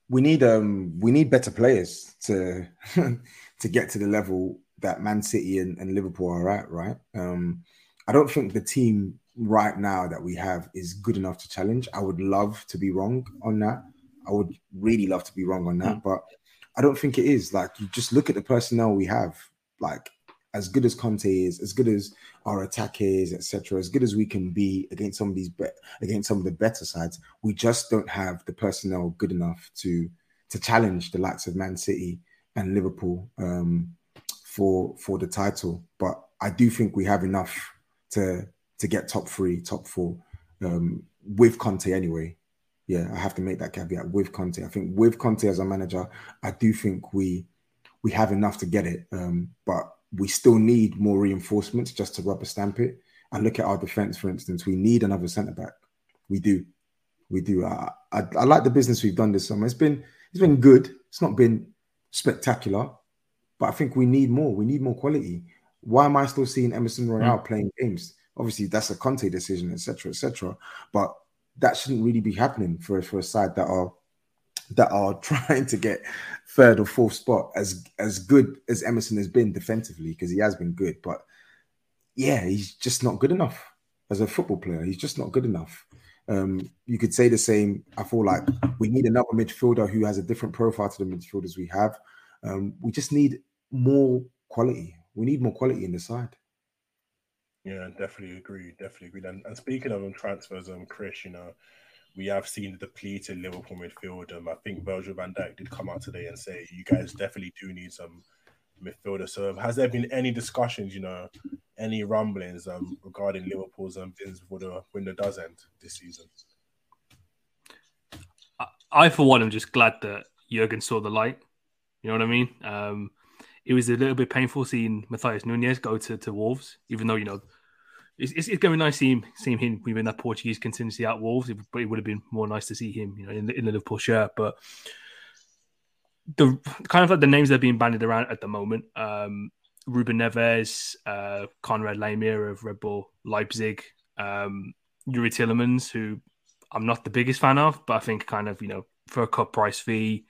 We need um we need better players to to get to the level that Man City and, and Liverpool are at, right? Um, I don't think the team right now that we have is good enough to challenge. I would love to be wrong on that. I would really love to be wrong on that, mm. but I don't think it is. Like you just look at the personnel we have, like as good as Conte is, as good as our attack is, etc., as good as we can be against some of these be- against some of the better sides, we just don't have the personnel good enough to to challenge the likes of Man City and Liverpool um, for for the title. But I do think we have enough to to get top three, top four um, with Conte anyway. Yeah, I have to make that caveat with Conte. I think with Conte as a manager, I do think we we have enough to get it, um, but we still need more reinforcements just to rubber stamp it. And look at our defense, for instance. We need another centre back. We do, we do. I, I, I like the business we've done this summer. It's been it's been good. It's not been spectacular, but I think we need more. We need more quality. Why am I still seeing Emerson Royal mm. playing games? Obviously, that's a Conte decision, etc., etc. But that shouldn't really be happening for for a side that are that are trying to get third or fourth spot. As as good as Emerson has been defensively, because he has been good, but yeah, he's just not good enough as a football player. He's just not good enough. Um, you could say the same. I feel like we need another midfielder who has a different profile to the midfielders we have. Um, we just need more quality. We need more quality in the side. Yeah, definitely agree. Definitely agree. And, and speaking of transfers, um, Chris, you know, we have seen the depleted Liverpool midfield. Um, I think Virgil van Dijk did come out today and say you guys definitely do need some midfielder. So, has there been any discussions, you know, any rumblings um, regarding Liverpool's um, bins before the window does end this season? I, for one, am just glad that Jurgen saw the light. You know what I mean? Um, it was a little bit painful seeing Matheus Nunes go to, to Wolves, even though, you know, it's, it's, going to be nice seeing, seeing him within that Portuguese contingency at Wolves, but it would have been more nice to see him, you know, in the, in the Liverpool shirt. But the kind of like the names that are being bandied around at the moment, um, Ruben Neves, uh, Konrad Laimer of Red Bull Leipzig, um, Youri Tielemans, who I'm not the biggest fan of, but I think kind of, you know, for a cut price fee,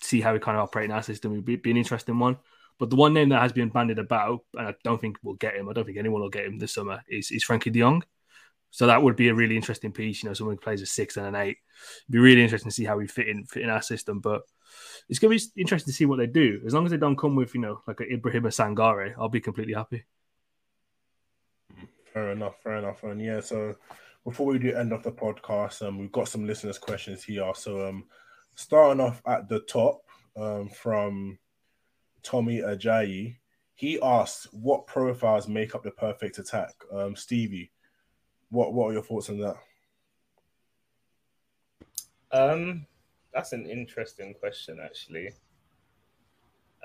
see how we kind of operate in our system would be, be an interesting one. But the one name that has been bandied about, and I don't think we'll get him, I don't think anyone will get him this summer, is, is Frankie de Jong. So that would be a really interesting piece. You know, someone who plays a six and an eight. It'd be really interesting to see how we fit in fit in our system. But it's going to be interesting to see what they do. As long as they don't come with, you know, like an Ibrahim Sangare, I'll be completely happy. Fair enough, fair enough. And yeah, so before we do end of the podcast, um, we've got some listeners' questions here. So um, starting off at the top um, from Tommy Ajayi, he asked, "What profiles make up the perfect attack?" Um, Stevie, what what are your thoughts on that? Um, that's an interesting question, actually.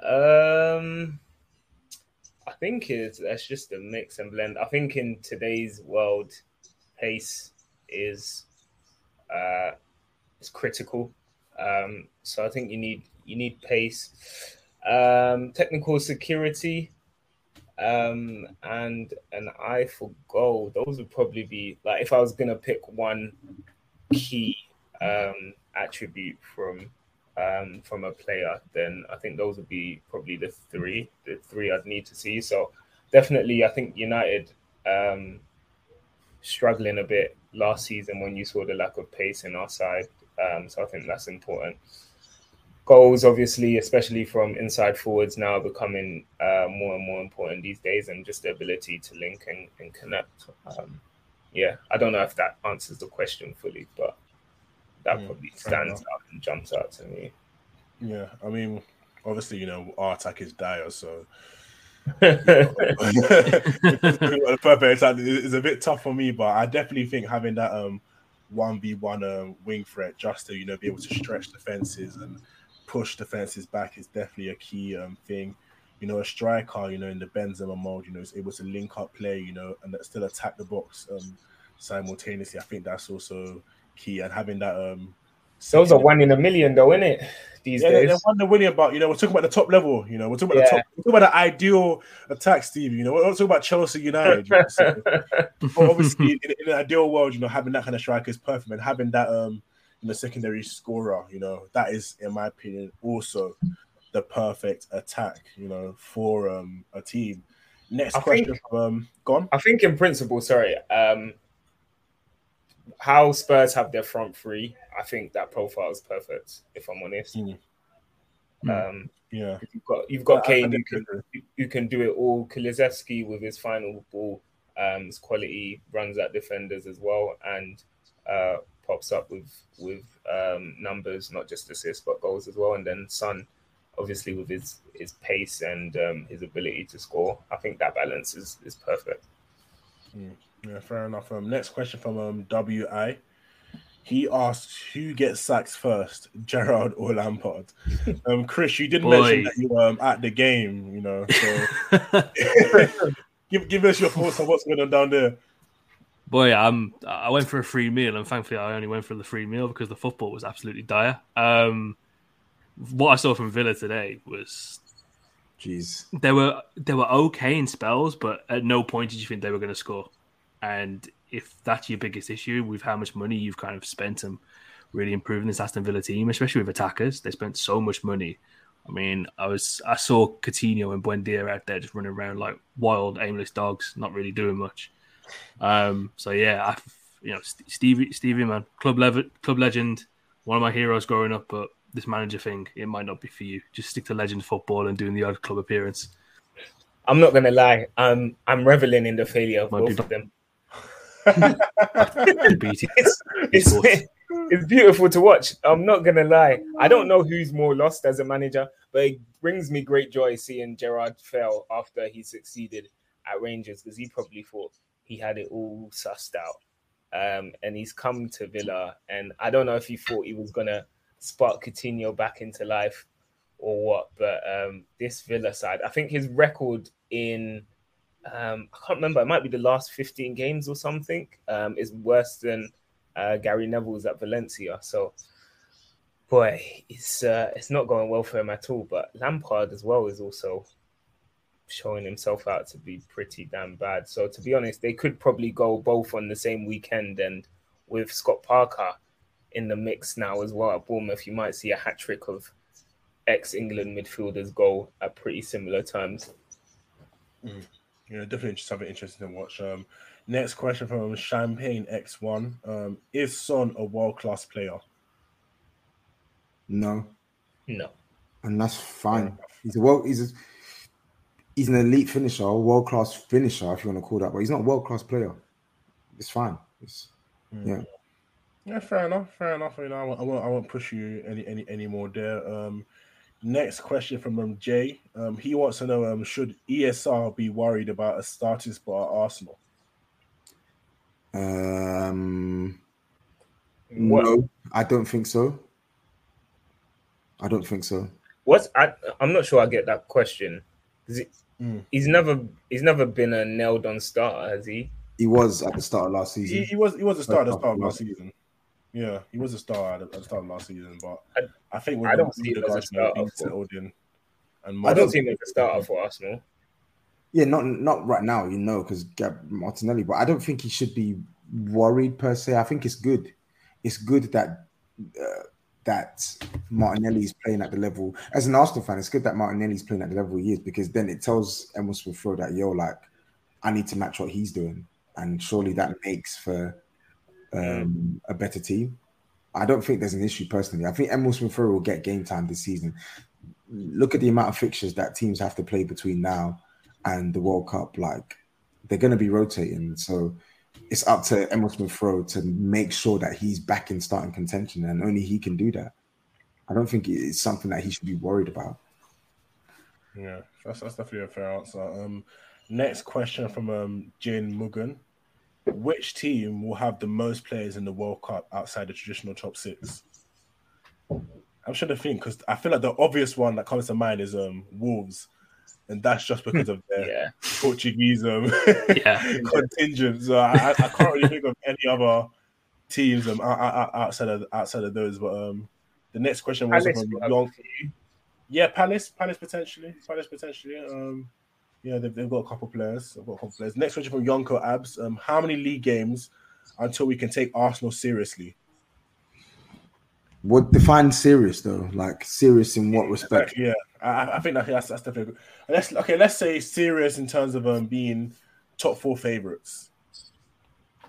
Um, I think it's that's just a mix and blend. I think in today's world, pace is uh is critical. Um, so I think you need you need pace, um, technical security, um, and an eye for goal. Those would probably be like if I was gonna pick one key um, attribute from um, from a player, then I think those would be probably the three, the three I'd need to see. So definitely, I think United um, struggling a bit last season when you saw the lack of pace in our side. Um, so I think that's important. Goals, obviously, especially from inside forwards, now becoming uh, more and more important these days, and just the ability to link and, and connect. Um, yeah, I don't know if that answers the question fully, but that Mm, probably stands out and jumps out to me. Yeah, I mean, obviously, you know, our attack is dire, so the perfect attack is a bit tough for me, but I definitely think having that um one v one um wing threat just to you know be able to stretch defenses and push defenses back is definitely a key um thing. You know, a striker, you know, in the Benzema mode, you know, is able to link up play, you know, and still attack the box um simultaneously. I think that's also key, and having that um. Those are one in a million, though, isn't it? These yeah, days. they're one they're winning about. You know, we're talking about the top level. You know, we're talking about the top. We're talking about the ideal attack, Steve. You know, we're not talking about Chelsea United. You know, so, but obviously, in, in an ideal world, you know, having that kind of striker is perfect, and having that um, you know, secondary scorer, you know, that is, in my opinion, also the perfect attack. You know, for um a team. Next I question think- um, gone. I think in principle, sorry, um, how Spurs have their front three, I think that profile is perfect. If I'm honest, Mm. um, Yeah, you've got you've got I Kane who can who can do it all. Kulusevski with his final ball, um, his quality runs at defenders as well, and uh, pops up with with um, numbers, not just assists but goals as well. And then Son, obviously with his his pace and um, his ability to score, I think that balance is is perfect. Yeah, fair enough. Um, next question from um WI. He asked who gets sacked first, Gerrard or Lampard. Um, Chris, you did Boy. mention that you were um, at the game, you know. So give give us your thoughts on what's going on down there. Boy, um, I went for a free meal, and thankfully, I only went for the free meal because the football was absolutely dire. Um, what I saw from Villa today was Jeez. they were they were okay in spells, but at no point did you think they were going to score. And if that's your biggest issue with how much money you've kind of spent and really improving this Aston Villa team, especially with attackers, they spent so much money. I mean, I was I saw Coutinho and Buendia out there just running around like wild, aimless dogs, not really doing much. Um, so yeah, I, you know, Stevie, Stevie, man, club level, club legend, one of my heroes growing up. But this manager thing, it might not be for you. Just stick to legend football and doing the odd club appearance. I'm not gonna lie, I'm I'm reveling in the failure of Might both be- of them. It's, it's, it's beautiful to watch. I'm not gonna lie. I don't know who's more lost as a manager, but it brings me great joy seeing Gerrard fail after he succeeded at Rangers because he probably thought he had it all sussed out. Um, and he's come to Villa, and I don't know if he thought he was gonna spark Coutinho back into life or what. But um, this Villa side, I think his record in um, I can't remember. It might be the last 15 games or something. Um, is worse than uh, Gary Neville's at Valencia. So, boy, it's uh, it's not going well for him at all. But Lampard as well is also showing himself out to be pretty damn bad. So, to be honest, they could probably go both on the same weekend, and with Scott Parker in the mix now as well at Bournemouth, you might see a hat trick of ex England midfielders goal at pretty similar times. Yeah, definitely something interesting to watch. Um, next question from Champagne X1. Um, is Son a world class player? No, No. and that's fine. He's a well, he's a, he's an elite finisher, world class finisher, if you want to call that. But he's not a world class player. It's fine. It's yeah. Yeah, fair enough. Fair enough. You know, I won't, I won't, I won't push you any, any, any more there. Um, next question from um, Jay. Um, he wants to know: um, Should ESR be worried about a starting spot at Arsenal? Um, What- no, I don't think so. I don't think so. What's I? I'm not sure I get that question. Is it, Mm. He's never he's never been a nailed on starter, has he? He was at the start of last season. he was he was a star at the start of last season. Yeah, he was a star at the, start of last season, but I- I, think I don't see him as a Odegaard, you know, starter for- settled in, and I don't Martinelli- see him as a starter for Arsenal. Yeah, not not right now, you know, because Gab Martinelli. But I don't think he should be worried per se. I think it's good. It's good that uh, that Martinelli is playing at the level. As an Arsenal fan, it's good that Martinelli is playing at the level he is because then it tells Emil Smith Rowe that yo, like, I need to match what he's doing, and surely that makes for um, a better team. I don't think there's an issue personally. I think Emil Smith Rowe will get game time this season. Look at the amount of fixtures that teams have to play between now and the World Cup, like they're going to be rotating. So it's up to Emil Smith Rowe to make sure that he's back in starting contention, and only he can do that. I don't think it's something that he should be worried about. Yeah, that's, that's definitely a fair answer. Um, next question from um, Jin Mugan. Which team will have the most players in the World Cup outside the traditional top six? I'm trying to think because I feel like the obvious one that comes to mind is um, Wolves, and that's just because of their Yeah. Portuguese um, Yeah. contingent. So I, I can't really think of any other teams um, outside of outside of those. But um, the next question was Palace from will have Young, a few. yeah, Palace, Palace potentially, Palace potentially. Um, yeah, they've, they've got a couple players. They've got a couple players. Next question from Yonko Abs. Um, how many league games until we can take Arsenal seriously? What defines serious though? Like serious in what respect? Yeah, I, I think that, that's that's definitely. Good. Let's okay. Let's say serious in terms of um being top four favorites.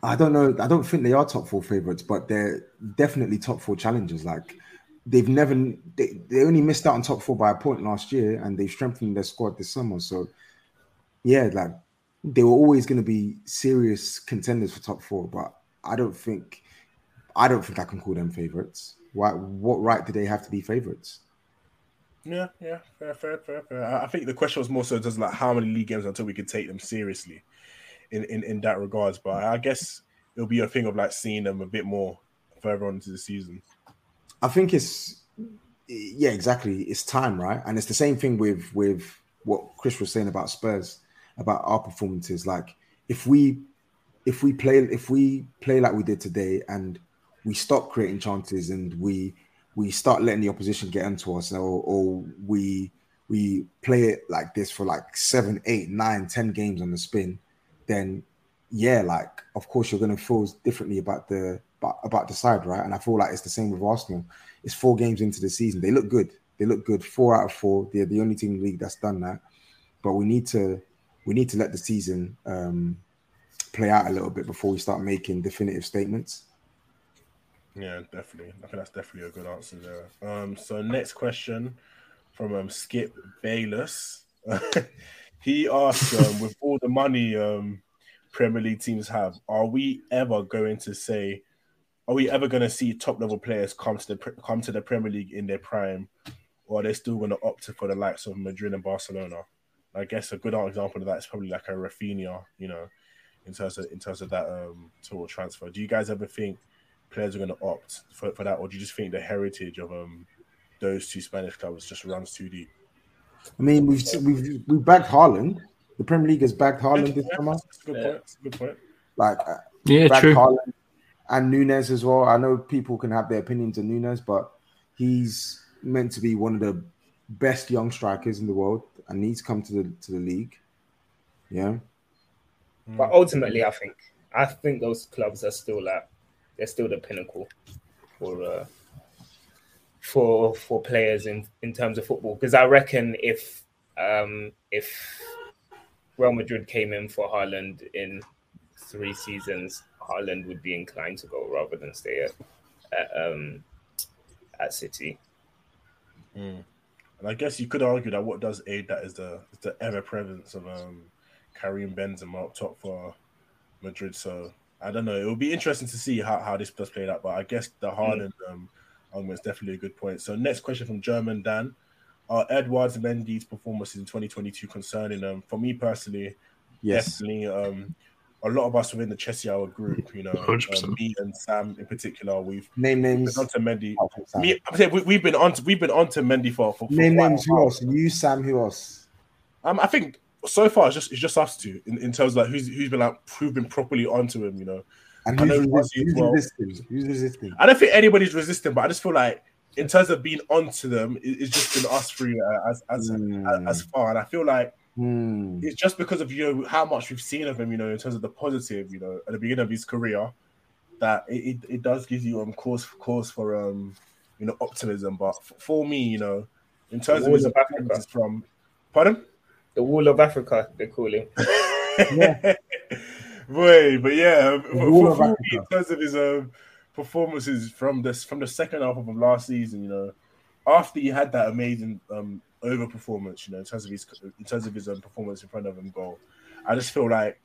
I don't know. I don't think they are top four favorites, but they're definitely top four challengers. Like they've never they, they only missed out on top four by a point last year, and they've strengthened their squad this summer. So yeah, like they were always going to be serious contenders for top four. But I don't think I don't think I can call them favorites. Why? What right do they have to be favorites? Yeah, yeah, fair, fair, fair, fair. I I think the question was more so just like how many league games until we could take them seriously, in in in that regards. But I guess it'll be a thing of like seeing them a bit more further on into the season. I think it's yeah, exactly. It's time, right? And it's the same thing with with what Chris was saying about Spurs, about our performances. Like if we if we play if we play like we did today and we stop creating chances and we we start letting the opposition get into us or, or we we play it like this for like seven, eight, nine, ten games on the spin, then yeah, like of course you're gonna feel differently about the about, about the side, right? And I feel like it's the same with Arsenal. It's four games into the season. They look good. They look good. Four out of four. They're the only team in the league that's done that. But we need to we need to let the season um, play out a little bit before we start making definitive statements. Yeah, definitely. I think that's definitely a good answer there. Um, so next question from um Skip Bayless. he asked, um, with all the money um Premier League teams have, are we ever going to say, are we ever going to see top level players come to the come to the Premier League in their prime, or are they still going to opt for the likes of Madrid and Barcelona? I guess a good example of that is probably like a Raphinha, you know, in terms of in terms of that um total transfer. Do you guys ever think players are going to opt for, for that, or do you just think the heritage of um those two Spanish clubs just runs too deep? I mean, we've we've we bagged Haaland. The Premier League has backed Haaland this summer. good point. That's good point. Like uh, Yeah, bagged true. Haaland and Nunez as well. I know people can have their opinions on Nunez, but he's meant to be one of the best young strikers in the world, and he's come to the to the league. Yeah, But ultimately, I think I think those clubs are still like they're still the pinnacle for uh, for for players in in terms of football because I reckon if um if Real Madrid came in for Haaland in three seasons, Haaland would be inclined to go rather than stay at, at um at City. Mm. And I guess you could argue that what does aid that is the is the ever presence of um Karim Benzema up top for Madrid. So I don't know. It will be interesting to see how, how this does play out. But I guess the Haaland um argument is definitely a good point. So next question from German Dan. Are Edwards and Mendy's performances in 2022 concerning them? Um, for me personally, Yes. definitely um a lot of us within the Chelsea Hour group, you know, um, me and Sam in particular, we've Name been names. onto Mendy. Oh. Me, we, we've been on to, we've been on to Mendy for, for, for Name names. Who else? You, Sam. Who else? Um, I think so far it's just it's just us two in, in terms of like who's who's been like who's been properly onto him. You know, And I who's, know resist, who's well. resisting? Who's resisting? I don't think anybody's resisting, but I just feel like in terms of being onto them, it, it's just been us three uh, as as Hmm. as far. And I feel like Hmm. it's just because of you know how much we've seen of him. You know, in terms of the positive. You know, at the beginning of his career, that it, it, it does give you um cause cause for um you know optimism. But f- for me, you know, in terms of his of Africa. from, pardon. The Wall of Africa, they call him. Boy, but yeah, for, for- for in terms of his um, performances from this from the second half of last season, you know, after he had that amazing um over performance, you know, in terms of his in terms of his um, performance in front of him goal, I just feel like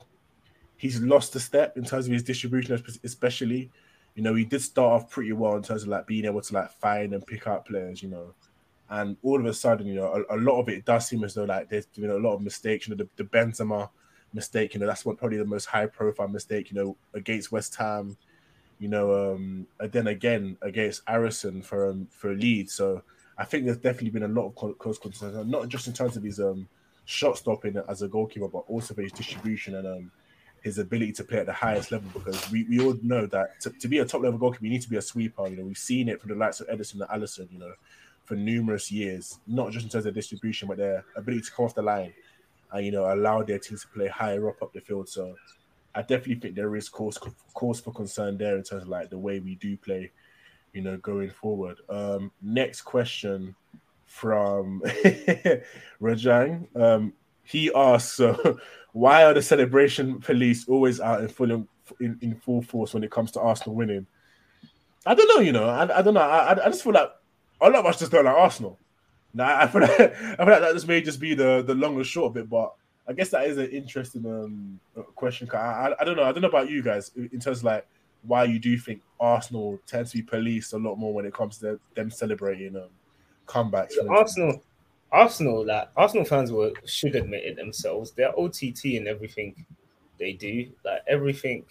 he's lost a step in terms of his distribution, especially. You know, he did start off pretty well in terms of like being able to like find and pick out players, you know. And all of a sudden, you know, a, a lot of it does seem as though like there's been a lot of mistakes. You know, the, the Benzema mistake, you know, that's what probably the most high profile mistake, you know, against West Ham, you know, um, and then again against Aaronson for um, for Leeds. So I think there's definitely been a lot of close concerns, not just in terms of his um shot stopping as a goalkeeper, but also for his distribution and um his ability to play at the highest level because we, we all know that to, to be a top level goalkeeper, you need to be a sweeper. You know, we've seen it from the likes of Ederson and Alisson, you know, for numerous years, not just in terms of distribution, but their ability to off the line and, you know, allow their team to play higher up up the field. So I definitely think there is cause, cause for concern there in terms of like the way we do play, you know, going forward. Um, next question from Rajang. Um, he asks, so why are the celebration police always out in full in, in full force when it comes to Arsenal winning? I don't know, you know. I, I don't know. I, I just feel like a lot of us just don't like Arsenal. Now I feel like I feel like that just may just be the the long and short of it, but I guess that is an interesting um question. I, I I don't know. I don't know about you guys in terms of like why you do think Arsenal tends to be policed a lot more when it comes to them celebrating um comebacks. Arsenal, Arsenal, like Arsenal fans were should admit it themselves. They're OTT in everything they do. Like everything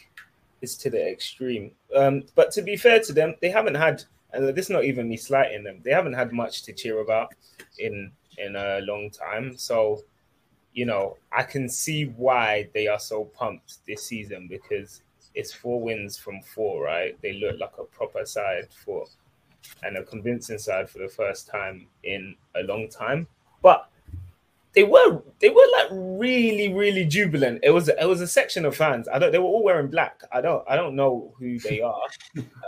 is to the extreme. Um, but to be fair to them, they haven't had. And this is not even me slighting them. They haven't had much to cheer about in in a long time. So, you know, I can see why they are so pumped this season because it's four wins from four, right? They look like a proper side for and a convincing side for the first time in a long time. But they were they were like really really jubilant. It was it was a section of fans. I don't. They were all wearing black. I don't I don't know who they are,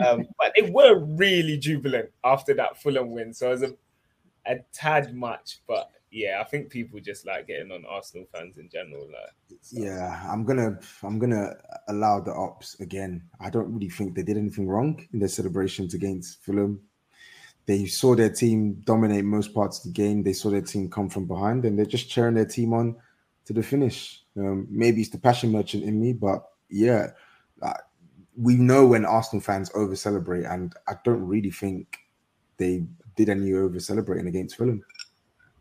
um, but they were really jubilant after that Fulham win. So it was a a tad much, but yeah, I think people just like getting on Arsenal fans in general. Like, so- Yeah, I'm gonna I'm gonna allow the ops again. I don't really think they did anything wrong in their celebrations against Fulham. They saw their team dominate most parts of the game. They saw their team come from behind, and they're just cheering their team on to the finish. Um, maybe it's the passion merchant in me, but yeah, we know when Arsenal fans over celebrate, and I don't really think they did any over celebrating against Fulham.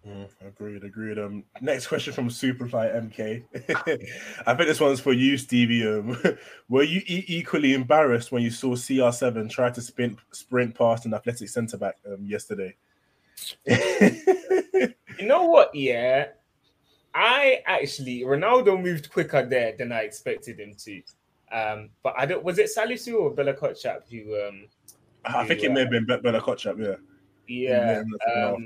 Mm, agreed, agreed. Um, next question from Superfly MK. I think this one's for you, Stevie. Um, were you e- equally embarrassed when you saw CR7 try to sprint sprint past an athletic centre back um, yesterday? You know what? Yeah, I actually Ronaldo moved quicker there than I expected him to. Um, but I don't. Was it Salisu or Bella Kotchap who? Um, I think it may have been Be- Bella Kotchap, yeah. yeah, Yeah,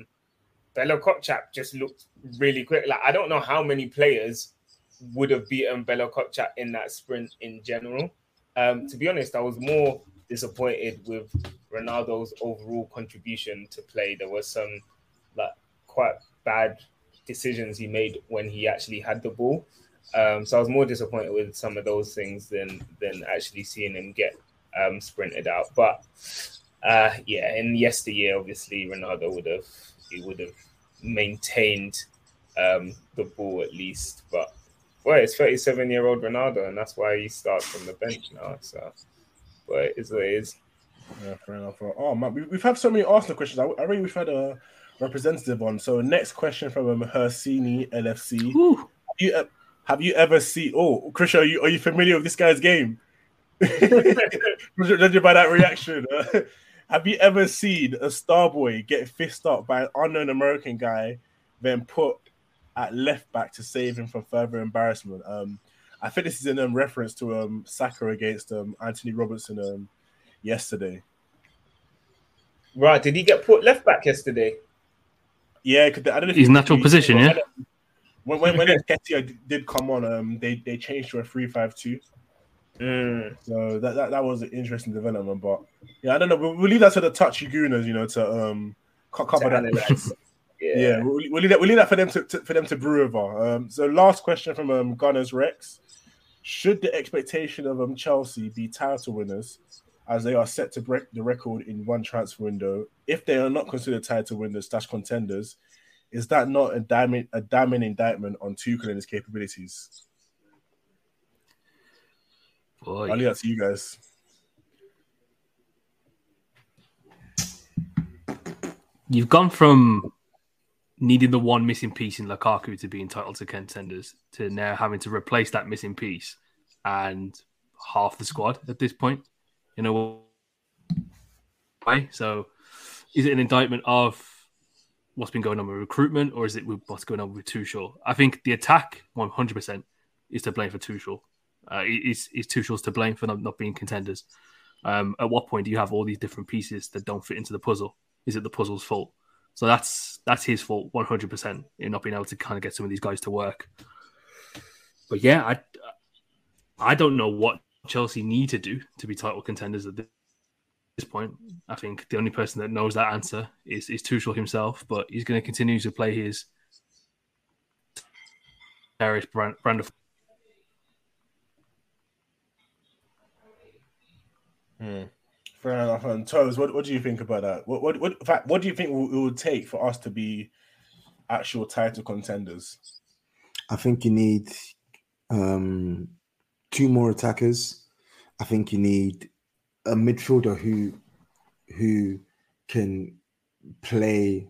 Bella Kotchap just looked really quick. Like I don't know how many players would have beaten Bella Kotchap in that sprint in general. Um, to be honest, I was more disappointed with Ronaldo's overall contribution to play. There was some like quite bad decisions he made when he actually had the ball. Um, so I was more disappointed with some of those things than than actually seeing him get um, sprinted out. But uh, yeah, in yesteryear, obviously Ronaldo would have he would have maintained um, the ball at least. But well, it's 37 year old Ronaldo, and that's why he starts from the bench now. So, but it is what it is. Yeah, fair enough. Oh man, we, have had so many Arsenal questions. I, I really we've had a representative on. So next question from um, Hersini LFC. Have you, uh, have you ever seen? Oh, Chris, are you are you familiar with this guy's game? Judging by that reaction, uh, have you ever seen a star boy get fist up by an unknown American guy, then put at left back to save him from further embarrassment? Um, I think this is in um, reference to um Saka against um Antonee Robertson um yesterday. Right? Did he get put left back yesterday? Yeah, cause I don't know. His natural position, yeah. When when, when Nketiah did come on, um, they they changed to a three-five-two. Mm. So that, that that was an interesting development, but yeah, I don't know. We'll, we'll leave that to the touchy gooners, you know, to um cover to that. yeah, yeah we'll, we'll, leave that. We'll leave that for them to, to for them to brew over. Um, so last question from um Gunners Rex: Should the expectation of um Chelsea be title winners, as they are set to break the record in one transfer window, if they are not considered title winners slash contenders? Is that not a damning a damning indictment on Tuchel and his capabilities? Boy. I'll leave that to you guys. You've gone from needing the one missing piece in Lukaku to be entitled to contenders to now having to replace that missing piece and half the squad at this point. You know, way. So, is it an indictment of what's been going on with recruitment, or is it with what's going on with Tuchel? I think the attack, one hundred percent, is to blame for Tuchel. Uh, is is Tuchel's to blame for not, being contenders? Um, at what point do you have all these different pieces that don't fit into the puzzle? Is it the puzzle's fault? So that's that's his fault, one hundred percent, in not being able to kind of get some of these guys to work. But yeah, I I don't know what Chelsea need to do to be title contenders at this point. I think the only person that knows that answer is is Tuchel himself, but he's going to continue to play his brand, brand of Hmm. Fair enough. And Toes, what, what do you think about that? What what what fact, what do you think it would take for us to be actual title contenders? I think you need um, two more attackers. I think you need a midfielder who who can play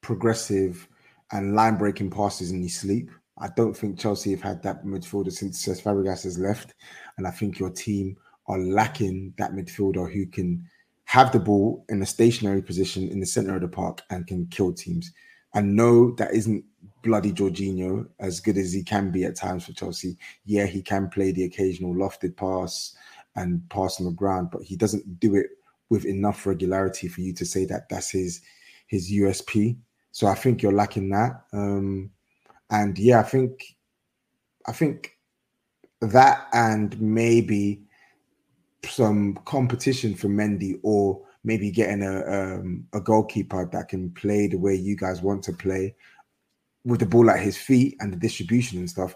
progressive and line breaking passes in his sleep. I don't think Chelsea have had that midfielder since Cesc Fabregas has left, and I think your team are lacking that midfielder who can have the ball in a stationary position in the center of the park and can kill teams. And no, that isn't bloody Jorginho, as good as he can be at times for Chelsea. Yeah, he can play the occasional lofted pass and pass on the ground, but he doesn't do it with enough regularity for you to say that that's his his USP. So I think you're lacking that. Um, and yeah, I think I think that and maybe some competition for Mendy or maybe getting a um, a goalkeeper that can play the way you guys want to play with the ball at his feet and the distribution and stuff.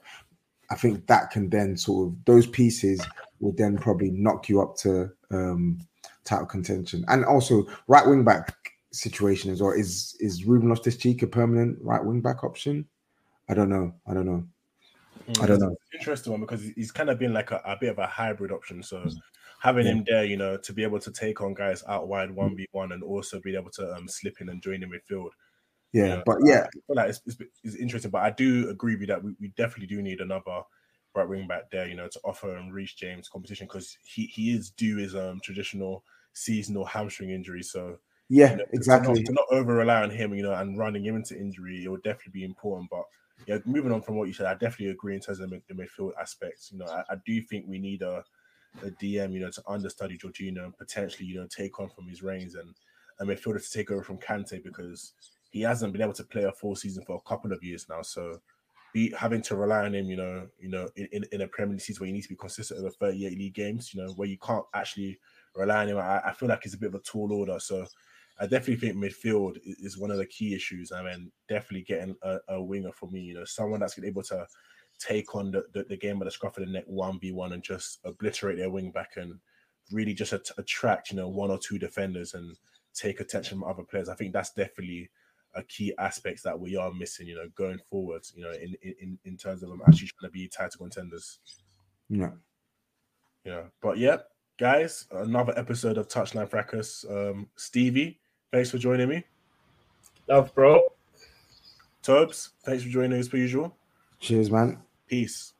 I think that can then sort of those pieces would then probably knock you up to um, title contention. And also right wing back situation as well. Is is Ruben Loftus Cheek a permanent right wing back option? I don't know. I don't know. Mm, I don't know. Interesting one because he's kind of been like a, a bit of a hybrid option. So having yeah. him there, you know, to be able to take on guys out wide mm. one v one and also be able to um, slip in and join the midfield. Yeah, you know, but yeah, like it's, it's, it's, interesting. But I do agree with you that we, we definitely do need another right wing back there, you know, to offer and Reece James competition because he he is due his um traditional seasonal hamstring injury. So yeah, you know, exactly. To not, not over rely on him, you know, and running him into injury, it would definitely be important. But yeah, moving on from what you said, I definitely agree in terms of the midfield aspects. You know, I, I do think we need a a DM, you know, to understudy Jorginho and potentially, you know, take on from his reins and a midfielder to take over from Kante because he hasn't been able to play a full season for a couple of years now. So be having to rely on him, you know, you know, in, in, in a Premier League season where you need to be consistent over 38 league games, you know, where you can't actually rely on him. I, I feel like it's a bit of a tall order. So I definitely think midfield is one of the key issues. I mean, definitely getting a, a winger for me, you know, someone that's able to take on the, the, the game of the scruff of the neck 1v1 and just obliterate their wing back and really just at- attract, you know, one or two defenders and take attention from other players. I think that's definitely a key aspect that we are missing, you know, going forward, you know, in in, in terms of them actually trying to be title contenders. Yeah. Yeah. But yeah, guys, another episode of Touchline Fracas. Um, Stevie, thanks for joining me. Love, bro. Tobes, thanks for joining us per usual. Cheers, man. Peace.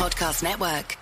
Podcast Network.